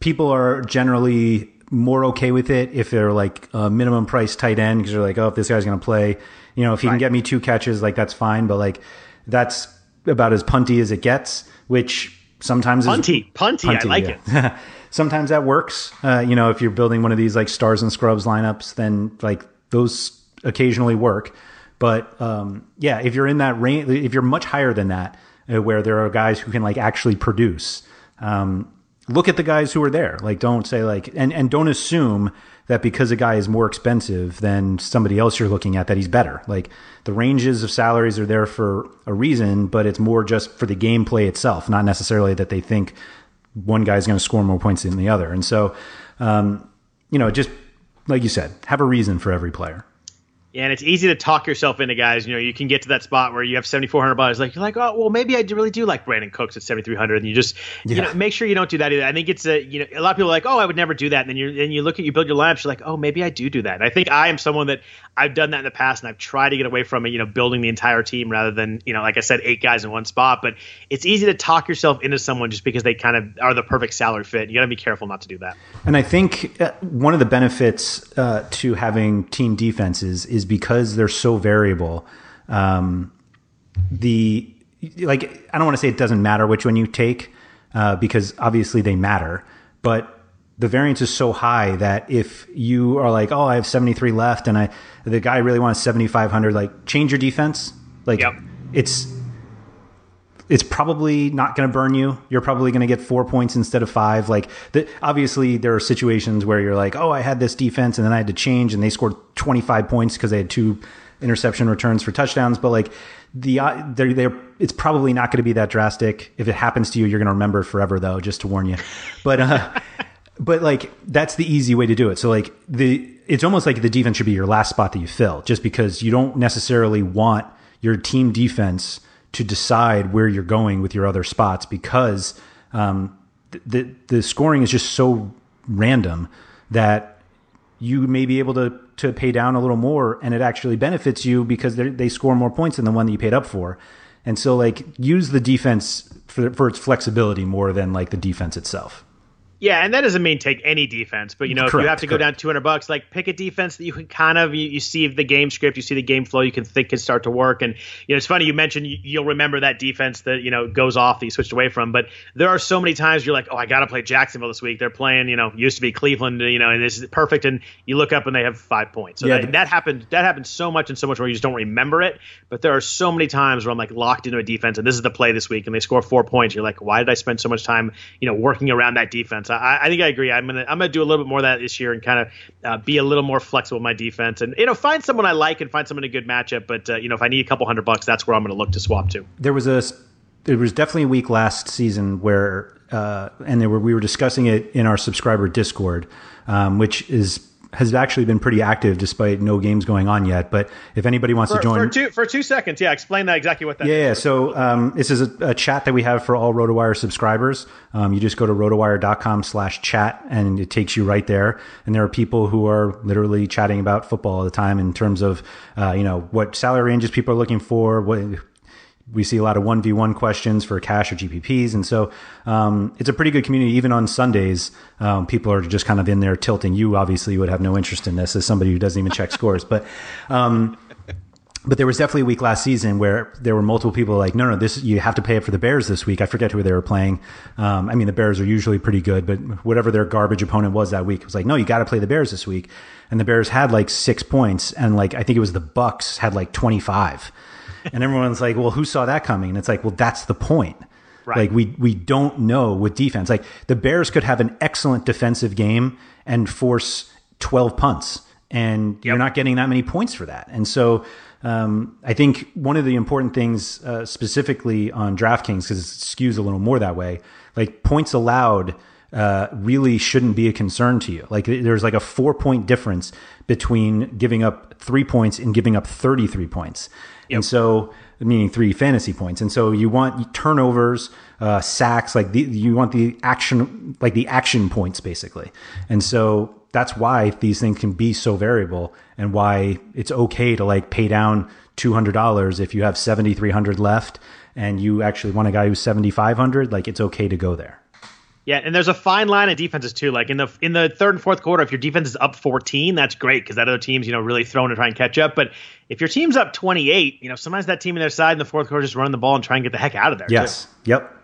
people are generally more okay with it if they're like a minimum price tight end because they're like, oh, if this guy's going to play, you know, if he right. can get me two catches, like that's fine. But like that's about as punty as it gets, which sometimes punty, is, punty. punty I like yeah. it. [laughs] sometimes that works. Uh, you know, if you're building one of these like stars and scrubs lineups, then like those occasionally work. But um, yeah, if you're in that range, if you're much higher than that, uh, where there are guys who can like actually produce, um, look at the guys who are there. Like, don't say like, and and don't assume that because a guy is more expensive than somebody else you're looking at that he's better. Like the ranges of salaries are there for a reason, but it's more just for the gameplay itself, not necessarily that they think one guy's going to score more points than the other. And so, um, you know, just like you said, have a reason for every player. And it's easy to talk yourself into guys. You know, you can get to that spot where you have seventy four hundred dollars. Like you're like, oh, well, maybe I really do like Brandin Cooks at seventy three hundred, and you just, yeah. you know, make sure you don't do that either. I think it's a, you know, a lot of people are like, oh, I would never do that, and then you and you look at you build your lineups, you're like, oh, maybe I do do that. And I think I am someone that I've done that in the past, and I've tried to get away from it. You know, building the entire team rather than, you know, like I said, eight guys in one spot. But it's easy to talk yourself into someone just because they kind of are the perfect salary fit. You got to be careful not to do that. And I think uh, one of the benefits uh, to having team defenses is because they're so variable. Um, the like I don't want to say it doesn't matter which one you take uh, because obviously they matter, but the variance is so high that if you are like, oh, I have 73 left and I the guy really wants 7500, like change your defense. Like yep. it's it's probably not going to burn you. You're probably going to get four points instead of five. Like, the, obviously, there are situations where you're like, oh, I had this defense and then I had to change, and they scored 25 points because they had two interception returns for touchdowns, but like the uh, they're, they're it's probably not going to be that drastic. If it happens to you, you're going to remember forever, though. Just to warn you, but uh, [laughs] but like that's the easy way to do it. So like the it's almost like the defense should be your last spot that you fill, just because you don't necessarily want your team defense to decide where you're going with your other spots because um, the the scoring is just so random that you may be able to to pay down a little more and it actually benefits you because they score more points than the one that you paid up for. And so like use the defense for, for its flexibility more than like the defense itself. Yeah, and that doesn't mean take any defense, but you know, correct, if you have to go down 200 bucks, like pick a defense that you can kind of you, you, see the game script, you see the game flow, you can think can start to work. And you know, it's funny you mentioned you, will remember that defense that you know goes off that you switched away from, but there are so many times you're like, oh, I got to play Jacksonville this week. They're playing, you know, used to be Cleveland, you know, and this is perfect. And you look up and they have five points. So yeah, that, that happened. That happened so much and so much where you just don't remember it. But there are so many times where I'm like locked into a defense, and this is the play this week, and they score four points. You're like, why did I spend so much time, you know, working around that defense? I, I think I agree. I'm gonna I'm gonna do a little bit more of that this year and kind of uh, be a little more flexible with my defense and you know find someone I like and find someone a good matchup. But uh, you know if I need a couple hundred bucks, that's where I'm gonna look to swap to. There was a there was definitely a week last season where uh, and there were we were discussing it in our subscriber Discord, um, which is has actually been pretty active despite no games going on yet. But if anybody wants for, to join for two for two seconds, yeah, explain that exactly what that. Yeah, yeah. so um, this is a, a, chat that we have for all RotoWire subscribers. Um, you just go to rotowire.com/chat and it takes you right there. And there are people who are literally chatting about football all the time in terms of uh, you know what salary ranges people are looking for, what we see a lot of 1v1 questions for cash or GPPs. And so um, it's a pretty good community. Even on Sundays, um, people are just kind of in there tilting. You obviously would have no interest in this as somebody who doesn't even check scores. But um, but there was definitely a week last season where there were multiple people like, no, no, this you have to pay it for the Bears this week. I forget who they were playing. Um, I mean, the Bears are usually pretty good, but whatever their garbage opponent was that week, it was like, no, you got to play the Bears this week. And the Bears had like six points, and like I think it was the Bucs had like twenty five, and everyone's like, well, who saw that coming? And it's like, well, that's the point. Right. Like we we don't know with defense. Like the Bears could have an excellent defensive game and force twelve punts, and yep. you're not getting that many points for that. And so um, I think one of the important things, uh, specifically on DraftKings, because it skews a little more that way, like points allowed uh, really shouldn't be a concern to you. Like there's like a four point difference between giving up three points and giving up 33 points. Yep. And so, meaning three fantasy points. And so you want turnovers, uh, sacks, like the, you want the action, like the action points basically. And so that's why these things can be so variable and why it's okay to like pay down $200 if you have 7300 left and you actually want a guy who's 7500 like it's okay to go there yeah, and there's a fine line of defenses too. Like in the in the third and fourth quarter, if your defense is up 14, that's great because that other team's you know really throwing to try and catch up. But if your team's up 28, you know sometimes that team in their side in the fourth quarter just running the ball and trying to get the heck out of there. Yes. Too. Yep.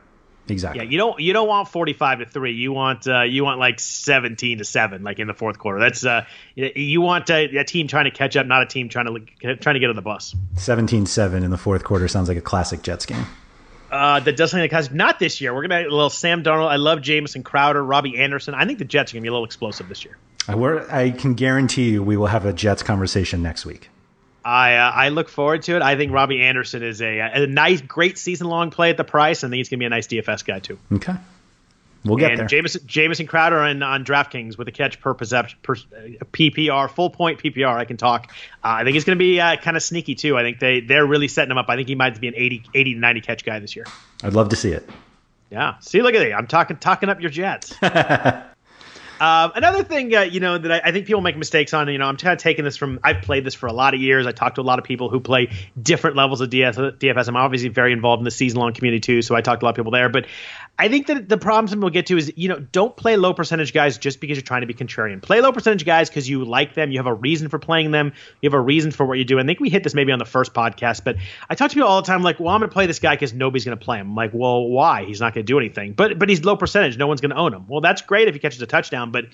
Exactly. Yeah, you don't you don't want 45 to 3. You want uh, you want like 17 to 7 like in the fourth quarter. That's uh you want a, a team trying to catch up, not a team trying to trying to get on the bus. 17-7 in the fourth quarter sounds like a classic Jets game. Uh, that does something that has not this year. We're gonna a little Sam Darnold. I love Jamison Crowder, Robbie Anderson. I think the Jets are gonna be a little explosive this year. I, I can guarantee you we will have a Jets conversation next week. I uh, I look forward to it. I think Robbie Anderson is a, a nice, great season long play at the price. I think he's going to be a nice DFS guy too. Okay, we'll get and there. Jamison, Jamison Crowder on, on DraftKings with a catch per, perception, per PPR, full point PPR. I can talk. Uh, I think he's going to be uh, kind of sneaky too. I think they they're really setting him up. I think he might be an 80, 80 to ninety catch guy this year. I'd love to see it. Yeah. See, look at that. I'm talking talking up your Jets. [laughs] Uh, another thing, uh, you know, that I, I, think people make mistakes on, you know, I'm kind of taking this from, I've played this for a lot of years. I talked to a lot of people who play different levels of DFS. I'm obviously very involved in the season long community too, so I talked to a lot of people there. But I think that the problem people get to is, you know, don't play low percentage guys just because you're trying to be contrarian. Play low percentage guys because you like them. You have a reason for playing them. You have a reason for what you do. I think we hit this maybe on the first podcast, but I talk to people all the time like, well, I'm going to play this guy because nobody's going to play him. I'm like, well, why? He's not going to do anything. But but he's low percentage. No one's going to own him. Well, that's great if he catches a touchdown, but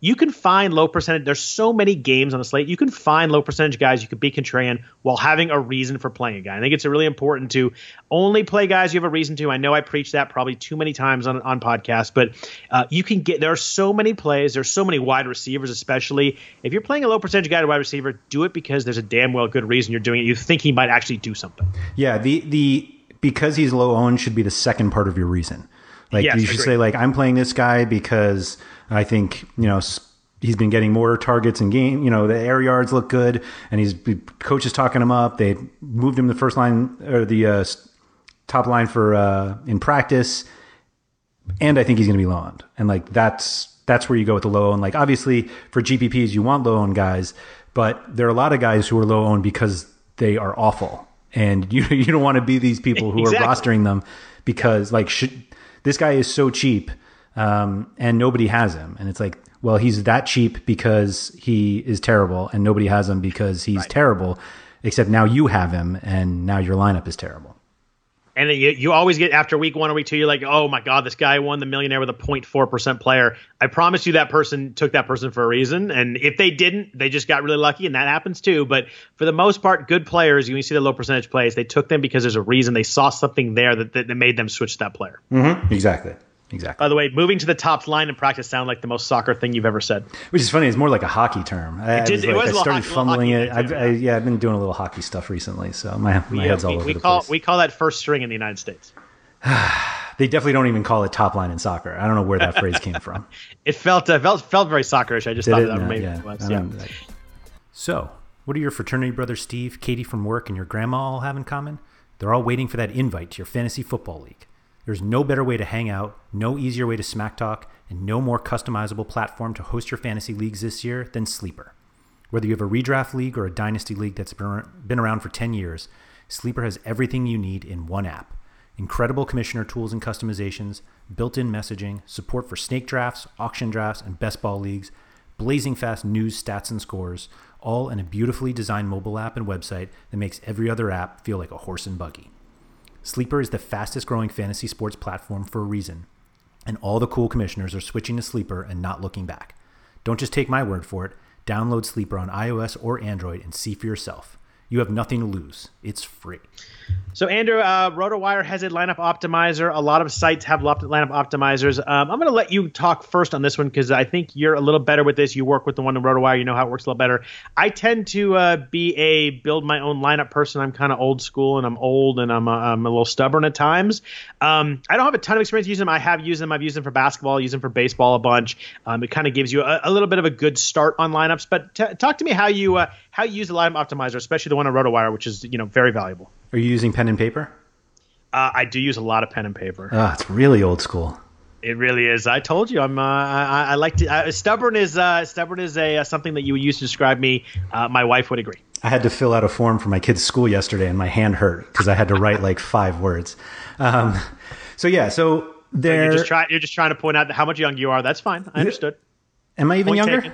you can find low percentage. There's so many games on the slate. You can find low percentage guys you could be contrarian while having a reason for playing a guy. I think it's really important to only play guys you have a reason to. I know I preach that probably too many times on on podcasts, but uh, you can get there are so many plays. There's so many wide receivers, especially if you're playing a low percentage guy to wide receiver. Do it because there's a damn well good reason you're doing it. You think he might actually do something. Yeah. The the because he's low owned should be the second part of your reason. Like yes, you should say like I'm playing this guy because I think you know he's been getting more targets in game. You know the air yards look good, and he's coaches talking him up. They moved him the first line or the uh, top line for uh, in practice, and I think he's going to be low owned. And like that's that's where you go with the low owned. Like obviously for GPPs you want low owned guys, but there are a lot of guys who are low owned because they are awful, and [laughs] you you don't want to be these people who exactly. are rostering them because like should this guy is so cheap um, and nobody has him. And it's like, well, he's that cheap because he is terrible, and nobody has him because he's right. terrible. Except now you have him, and now your lineup is terrible. And you, you always get after week one or week two, you're like, oh my god, this guy won the millionaire with a 0.4 percent player. I promise you, that person took that person for a reason, and if they didn't, they just got really lucky, and that happens too. But for the most part, good players, you see the low percentage plays, they took them because there's a reason. They saw something there that, that, that made them switch that player. Mm-hmm. Exactly. Exactly. By the way, moving to the top line in practice sound like the most soccer thing you've ever said. Which is funny. It's more like a hockey term. I, it did, I, was like, was I started hockey, fumbling it. Too, I, yeah, I've been doing a little hockey stuff recently, so my, my head's all we, over we the call, place. We call that first string in the United States. [sighs] they definitely don't even call it top line in soccer. I don't know where that phrase came [laughs] from. It felt uh, felt felt very soccerish. I just did thought it? that no, maybe yeah. it was. Yeah. So, what do your fraternity brother Steve, Katie from work, and your grandma all have in common? They're all waiting for that invite to your fantasy football league. There's no better way to hang out, no easier way to smack talk, and no more customizable platform to host your fantasy leagues this year than Sleeper. Whether you have a redraft league or a dynasty league that's been around for 10 years, Sleeper has everything you need in one app. Incredible commissioner tools and customizations, built in messaging, support for snake drafts, auction drafts, and best ball leagues, blazing fast news, stats, and scores, all in a beautifully designed mobile app and website that makes every other app feel like a horse and buggy. Sleeper is the fastest growing fantasy sports platform for a reason, and all the cool commissioners are switching to Sleeper and not looking back. Don't just take my word for it. Download Sleeper on iOS or Android and see for yourself. You have nothing to lose. It's free. So, Andrew, uh, RotoWire has a lineup optimizer. A lot of sites have lineup optimizers. Um, I'm going to let you talk first on this one because I think you're a little better with this. You work with the one in RotoWire. You know how it works a little better. I tend to uh, be a build my own lineup person. I'm kind of old school and I'm old and I'm, uh, I'm a little stubborn at times. Um, I don't have a ton of experience using them. I have used them. I've used them for basketball, I use them for baseball a bunch. Um, it kind of gives you a, a, little bit of a good start on lineups. But t- talk to me how you uh, how you use the lineup optimizer, especially the one on RotoWire, which is you know very valuable. Are you using pen and paper? Uh, I do use a lot of pen and paper. Oh, it's really old school. It really is. I told you, I'm. Uh, I, I, like to. Uh, stubborn is uh, stubborn is a uh, something that you would use to describe me. Uh, my wife would agree. I had to fill out a form for my kids' school yesterday, and my hand hurt because I had to write like [laughs] five words. Um, so yeah, so there. So you're just trying. You're just trying to point out how much young you are. That's fine. I understood. Am I even point younger?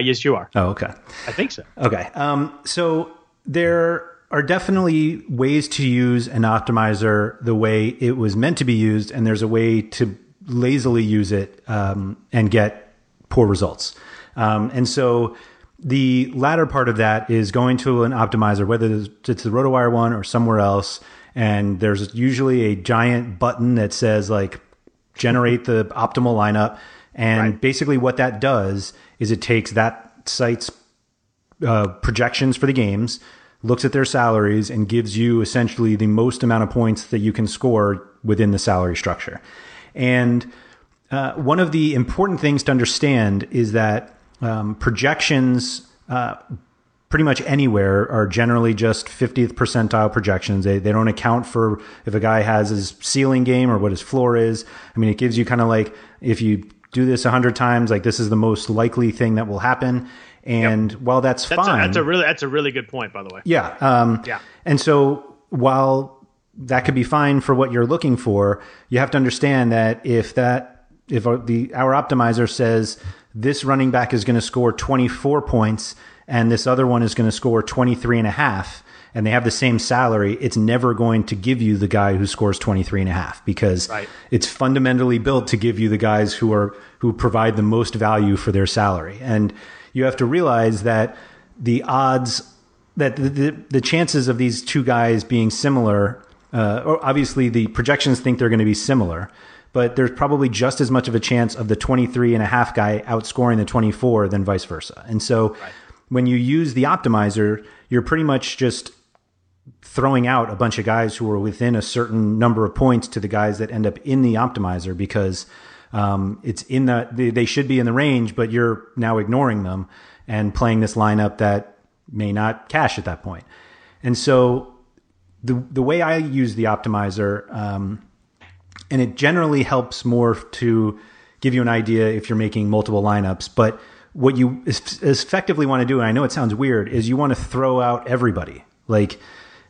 yes, you are. Oh, okay. I think so. Okay. Um, so there are definitely ways to use an optimizer the way it was meant to be used, and there's a way to lazily use it um, and get poor results. Um, and so the latter part of that is going to an optimizer, whether it's the RotoWire one or somewhere else, and there's usually a giant button that says like generate the optimal lineup. And right. basically, what that does is it takes that site's uh, projections for the games, looks at their salaries and gives you essentially the most amount of points that you can score within the salary structure. And uh, one of the important things to understand is that um, projections, uh, pretty much anywhere, are generally just 50th percentile projections. They, they don't account for if a guy has his ceiling game or what his floor is. I mean, it gives you kind of like if you do this 100 times, like this is the most likely thing that will happen. And yep. while that's, that's fine, a, that's a really that's a really good point, by the way. Yeah, um, yeah. And so while that could be fine for what you're looking for, you have to understand that if that if the our optimizer says this running back is going to score 24 points and this other one is going to score 23 and a half and they have the same salary, it's never going to give you the guy who scores 23 and a half because right. it's fundamentally built to give you the guys who are who provide the most value for their salary. And you have to realize that the odds that the, the, the chances of these two guys being similar, uh, or obviously the projections think they're going to be similar, but there's probably just as much of a chance of the 23 and a half guy outscoring the 24 than vice versa. And so right. when you use the optimizer, you're pretty much just throwing out a bunch of guys who are within a certain number of points to the guys that end up in the optimizer because um, it's in the they, should be in the range, but you're now ignoring them and playing this lineup that may not cash at that point. And so the the way I use the optimizer, um, and it generally helps more to give you an idea if you're making multiple lineups, but what you effectively want to do, and I know it sounds weird, is you want to throw out everybody. Like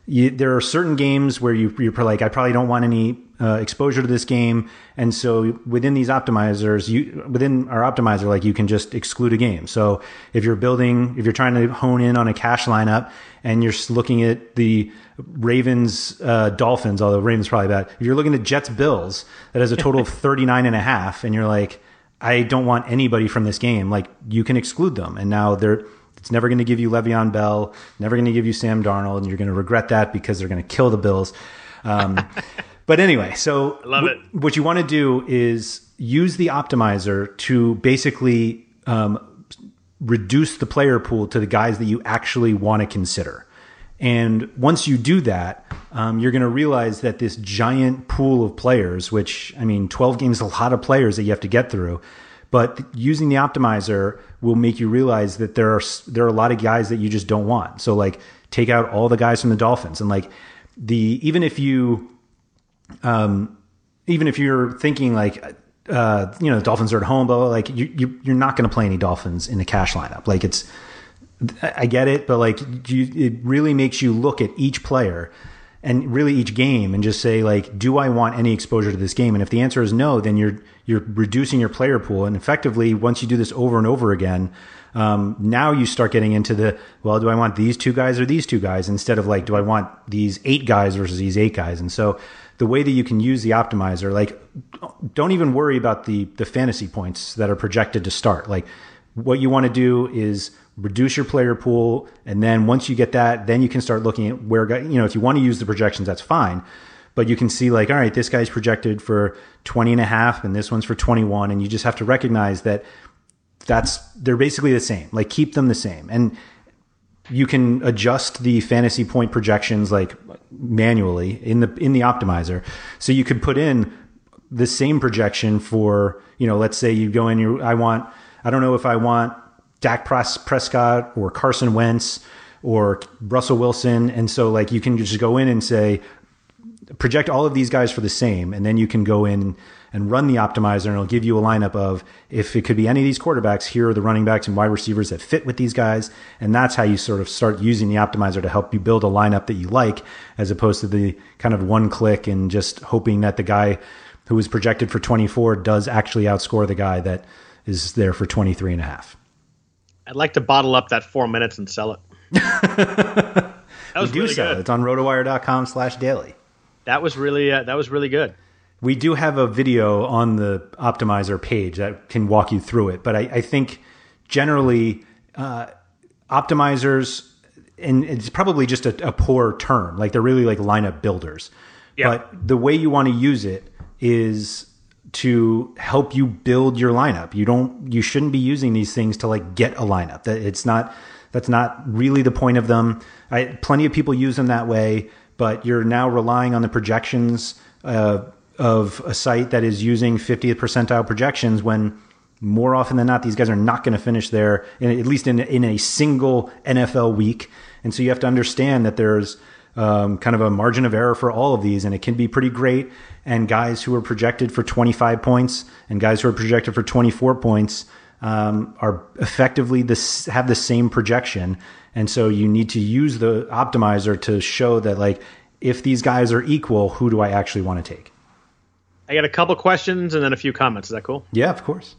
you, there are certain games where you, you're like, I probably don't want any uh, exposure to this game, and so within these optimizers, you within our optimizer, like you can just exclude a game. So if you're building, if you're trying to hone in on a cash lineup, and you're looking at the Ravens uh, Dolphins, although Ravens probably bad. If you're looking at Jets Bills, that has a total of [laughs] 39 and a half, and you're like, I don't want anybody from this game. Like you can exclude them, and now they're it's never going to give you Le'Veon Bell, never going to give you Sam Darnold, and you're going to regret that because they're going to kill the Bills. Um, [laughs] but anyway, so I love it. W- what you want to do is use the optimizer to basically um, reduce the player pool to the guys that you actually want to consider. And once you do that, um, you're going to realize that this giant pool of players, which I mean, 12 games is a lot of players that you have to get through. But using the optimizer will make you realize that there are there are a lot of guys that you just don't want. So like take out all the guys from the Dolphins and like the even if you um even if you're thinking like uh you know Dolphins are at home, but like you, you you're not going to play any Dolphins in the cash lineup. Like it's I get it, but like you, it really makes you look at each player and really each game and just say like, do I want any exposure to this game? And if the answer is no, then you're you're reducing your player pool. And effectively, once you do this over and over again, Um, now you start getting into the well, do I want these two guys or these two guys instead of like, do I want these eight guys versus these eight guys? And so the way that you can use the optimizer, like, don't even worry about the the fantasy points that are projected to start. Like, what you want to do is reduce your player pool, and then once you get that, then you can start looking at where you know if you want to use the projections, that's fine. But you can see like all right this guy's projected for 20 and a half and this one's for 21 and you just have to recognize that that's they're basically the same. Like keep them the same. And you can adjust the fantasy point projections like manually in the in the optimizer. So you could put in the same projection for you know let's say you go in you I want I don't know if I want Dak Prescott or Carson Wentz or Russell Wilson. And so like you can just go in and say project all of these guys for the same, and then you can go in and run the optimizer, and it'll give you a lineup of if it could be any of these quarterbacks, here are the running backs and wide receivers that fit with these guys, and that's how you sort of start using the optimizer to help you build a lineup that you like, as opposed to the kind of one click and just hoping that the guy who was projected for 24 does actually outscore the guy that is there for 23 and a half. I'd like to bottle up that four minutes and sell it. [laughs] that was we do really sell good. it. It's on rotowire.com slash daily that was really uh, that was really good. We do have a video on the optimizer page that can walk you through it, but I, I think generally uh, optimizers and it's probably just a, a, poor term. Like they're really like lineup builders. Yeah. But the way you want to use it is to help you build your lineup. You don't you shouldn't be using these things to like get a lineup. That it's not that's not really the point of them. I, plenty of people use them that way but you're now relying on the projections uh, of a site that is using 50th percentile projections when more often than not these guys are not going to finish there at least in, in a single NFL week. And so you have to understand that there's um, kind of a margin of error for all of these and it can be pretty great. And guys who are projected for 25 points and guys who are projected for 24 points um, are effectively this have the same projection. And so you need to use the optimizer to show that like if these guys are equal, who do I actually want to take? I got a couple questions and then a few comments. Is that cool? Yeah, of course.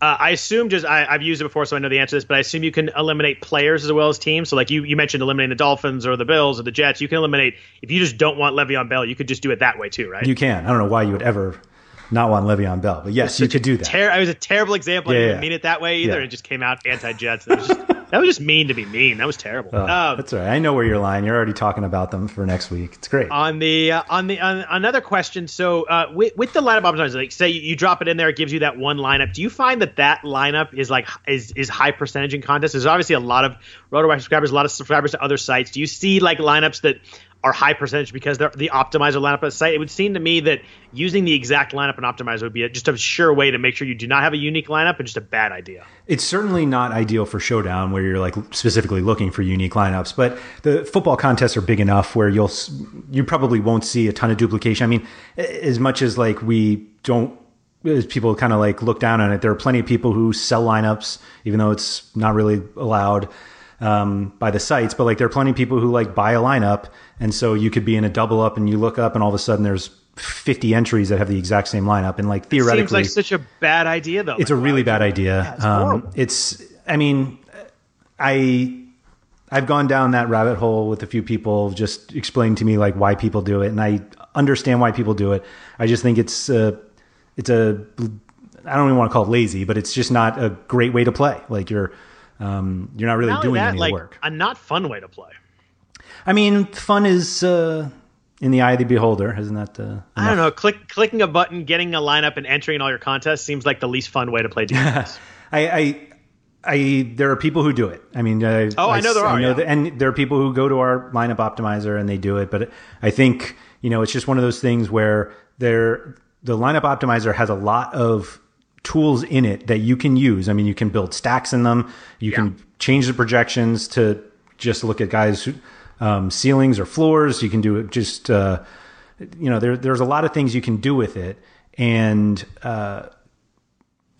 Uh, I assume just I, have used it before, so I know the answer to this. But I assume you can eliminate players as well as teams. So, like you, you mentioned, eliminating the Dolphins or the Bills or the Jets. You can eliminate if you just don't want Le'Veon Bell. You could just do it that way too, right? You can. I don't know why you would ever not want Le'Veon Bell, but yes, you could do that. Ter- I was a terrible example. Yeah, I didn't yeah. mean it that way either. Yeah. It just came out anti-Jets. [laughs] It was just that was just mean to be mean. That was terrible. Oh, um, that's all right. I know where you're lying. You're already talking about them for next week. It's great. On the uh, on the on another question. So uh, with, with the lineup optimizer, like say you, you, drop it in there, it gives you that one lineup. Do you find that that lineup is like is is high percentage in contests? There's obviously a lot of RotoWire subscribers, a lot of subscribers to other sites. Do you see like lineups that are high percentage because they're the optimizer lineup the site. It would seem to me that using the exact lineup and optimizer would be a, just a sure way to make sure you do not have a unique lineup and just a bad idea. It's certainly not ideal for showdown where you're like specifically looking for unique lineups, but the football contests are big enough where you'll you probably won't see a ton of duplication. I mean, as much as like we don't as people kind of like look down on it, there are plenty of people who sell lineups even though it's not really allowed um, by the sites, but like there are plenty of people who like buy a lineup, and so you could be in a double up, and you look up, and all of a sudden there's 50 entries that have the exact same lineup, and like theoretically, it seems like such a bad idea though. It's like, a really bad idea. Yeah, it's, um, it's, I mean, I. I've gone down that rabbit hole with a few people, just explain to me like why people do it, and I understand why people do it. I just think it's a, it's a, I don't even want to call it lazy, but it's just not a great way to play. Like you're, um, you're not really not doing that, any like, work. A not fun way to play. I mean, fun is uh, in the eye of the beholder, isn't that? Uh, I don't know. Click, clicking a button, getting a lineup, and entering all your contests seems like the least fun way to play DFS. [laughs] I, I, I, there are people who do it. I mean, uh, oh, I, I know there are, I know yeah. that, and there are people who go to our lineup optimizer and they do it. But I think you know, it's just one of those things where there, the lineup optimizer has a lot of tools in it that you can use. I mean, you can build stacks in them. You yeah. can change the projections to just look at guys' um, ceilings or floors. You can do it just, uh, you know, there, there's a lot of things you can do with it. And, uh,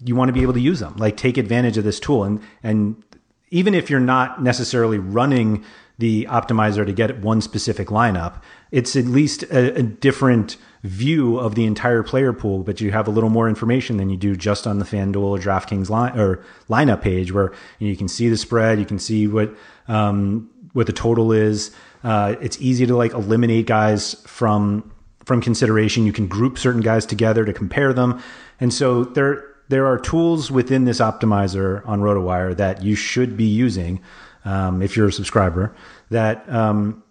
you want to be able to use them, like take advantage of this tool. And, and even if you're not necessarily running the optimizer to get one specific lineup. It's at least a, a different view of the entire player pool, but you have a little more information than you do just on the FanDuel or DraftKings line or lineup page, where you, know, you can see the spread, you can see what um, what the total is. Uh, it's easy to like eliminate guys from from consideration. You can group certain guys together to compare them, and so there there are tools within this optimizer on RotoWire that you should be using um, if you're a subscriber. That um,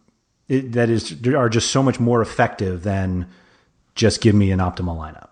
it, that is are just so much more effective than just give me an optimal lineup.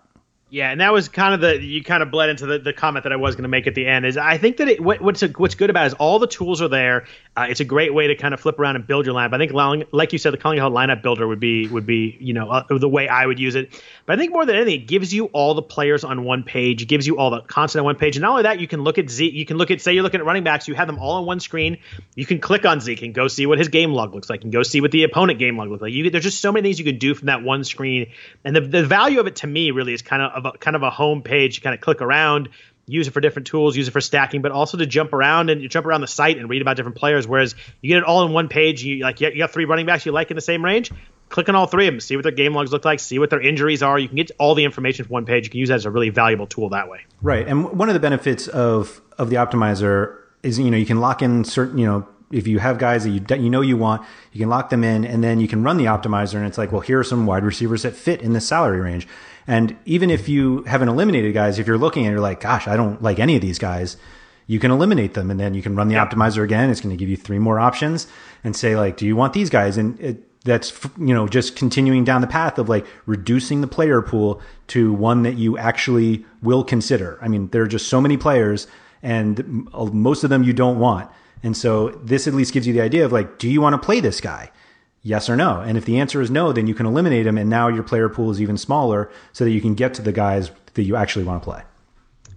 Yeah, and that was kind of the you kind of bled into the, the comment that I was going to make at the end. Is I think that it, what, what's a, what's good about it is all the tools are there. Uh, it's a great way to kind of flip around and build your lineup. I think, like you said, the Calling Hall lineup builder would be would be you know uh, the way I would use it. But I think more than anything, it gives you all the players on one page. Gives you all the content on one page, and not only that, you can look at Zeke. You can look at say you're looking at running backs. You have them all on one screen. You can click on Zeke and go see what his game log looks like, and go see what the opponent game log looks like. You, there's just so many things you can do from that one screen, and the the value of it to me really is kind of a, kind of a home page. You kind of click around use it for different tools, use it for stacking, but also to jump around and you jump around the site and read about different players. Whereas you get it all in one page. You like you got three running backs you like in the same range. Click on all three of them, see what their game logs look like, see what their injuries are. You can get all the information from one page. You can use that as a really valuable tool that way. Right, and one of the benefits of of the optimizer is you know you can lock in certain you know if you have guys that you you know you want, you can lock them in, and then you can run the optimizer, and it's like, well, here are some wide receivers that fit in this salary range. And even if you haven't eliminated guys, if you're looking and you're like, gosh, I don't like any of these guys, you can eliminate them and then you can run the yep. optimizer again. It's going to give you three more options and say like, do you want these guys? And it, that's, you know, just continuing down the path of like reducing the player pool to one that you actually will consider. I mean, there are just so many players and most of them you don't want. And so this at least gives you the idea of like, do you want to play this guy? yes or no. And if the answer is no, then you can eliminate him. and now your player pool is even smaller, so that you can get to the guys that you actually want to play.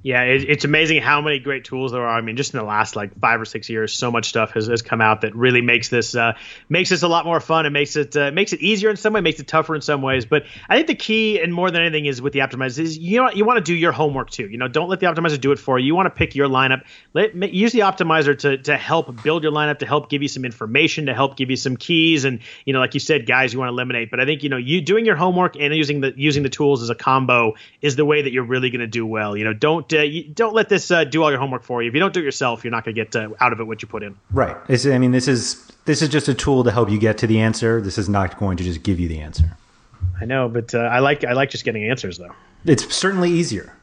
Yeah, it, it's amazing how many great tools there are. I mean, just in the last like five or six years, so much stuff has, has come out that really makes this uh, makes this a lot more fun. It makes it uh, makes it easier in some way, makes it tougher in some ways. But I think the key, and more than anything, is with the optimizer is you know you want to do your homework too. You know, don't let the optimizer do it for you. You want to pick your lineup. Let use the optimizer to to help build your lineup, to help give you some information, to help give you some keys, and you know, like you said, guys, you want to eliminate. But I think you know you doing your homework and using the using the tools as a combo is the way that you're really going to do well. You know, don't uh, you, don't let this uh, do all your homework for you. If you don't do it yourself, you're not going to get uh, out of it what you put in. Right. It's, I mean, this is this is just a tool to help you get to the answer. This is not going to just give you the answer. I know, but uh, I like I like just getting answers though. It's certainly easier.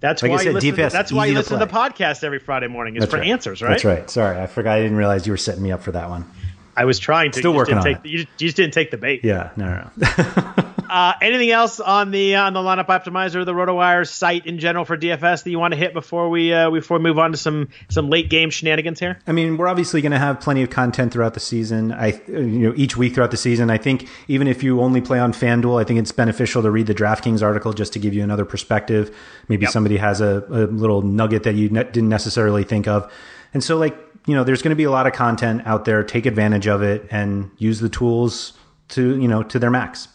That's like why said, you listen. DPS, to, that's why you listen to, to, the podcast every Friday morning. Is that's for right. answers, right? That's right. Sorry, I forgot. I didn't realize you were setting me up for that one. I was trying to. Still working on take, it. You just, you just didn't take the bait. Yeah. No. No. no. [laughs] Uh, anything else on the uh, on the lineup optimizer, the RotoWire site in general for DFS that you want to hit before we uh, before we move on to some some late game shenanigans here? I mean, we're obviously going to have plenty of content throughout the season. I you know each week throughout the season. I think even if you only play on FanDuel, I think it's beneficial to read the DraftKings article just to give you another perspective. Maybe yep. somebody has a, a, little nugget that you ne- didn't necessarily think of, and so like you know, there's going to be a lot of content out there. Take advantage of it and use the tools to you know to their max.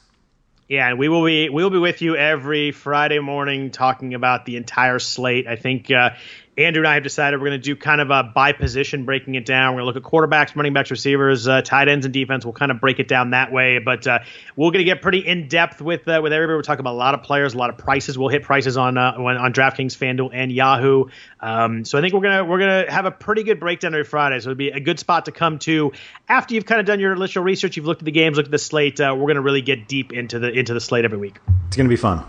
Yeah, and we will be we will be with you every Friday morning talking about the entire slate. I think uh, Andrew and I have decided we're going to do kind of a by position breaking it down. We're going to look at quarterbacks, running backs, receivers, uh, tight ends, and defense. We'll kind of break it down that way. But uh, we're going to get pretty in depth with uh, with everybody. We're talking about a lot of players, a lot of prices. We'll hit prices on uh, on, on DraftKings, FanDuel, and Yahoo. Um, so I think we're gonna we're gonna have a pretty good breakdown every Friday. So it'd be a good spot to come to after you've kind of done your initial research. You've looked at the games, looked at the slate. Uh, we're gonna really get deep into the into the slate every week. It's gonna be fun.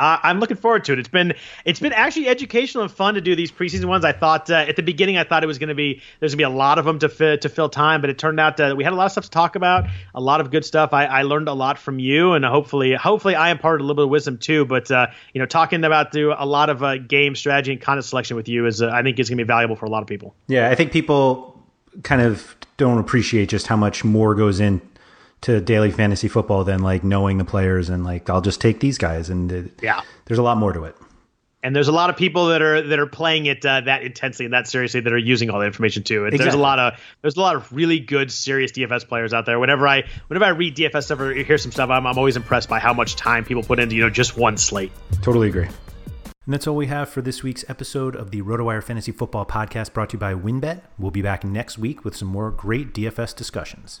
Uh, I'm looking forward to it. It's been it's been actually educational and fun to do these preseason ones. I thought uh, at the beginning I thought it was going to be there's going to be a lot of them to fi- to fill time, but it turned out uh, we had a lot of stuff to talk about, a lot of good stuff. I, I learned a lot from you, and hopefully hopefully I imparted a little bit of wisdom too. But uh, you know, talking about the, a lot of uh, game strategy and content selection with you is uh, I think is going to be valuable for a lot of people. Yeah, I think people kind of don't appreciate just how much more goes in to daily fantasy football than like knowing the players and like I'll just take these guys and it, yeah, there's a lot more to it. And there's a lot of people that are that are playing it uh, that intensely and that seriously that are using all the information too. Exactly. There's a lot of there's a lot of really good serious DFS players out there. Whenever I whenever I read DFS stuff or hear some stuff, I'm, I'm always impressed by how much time people put into you know just one slate. Totally agree. And that's all we have for this week's episode of the RotoWire Fantasy Football Podcast brought to you by WynnBET. We'll be back next week with some more great DFS discussions.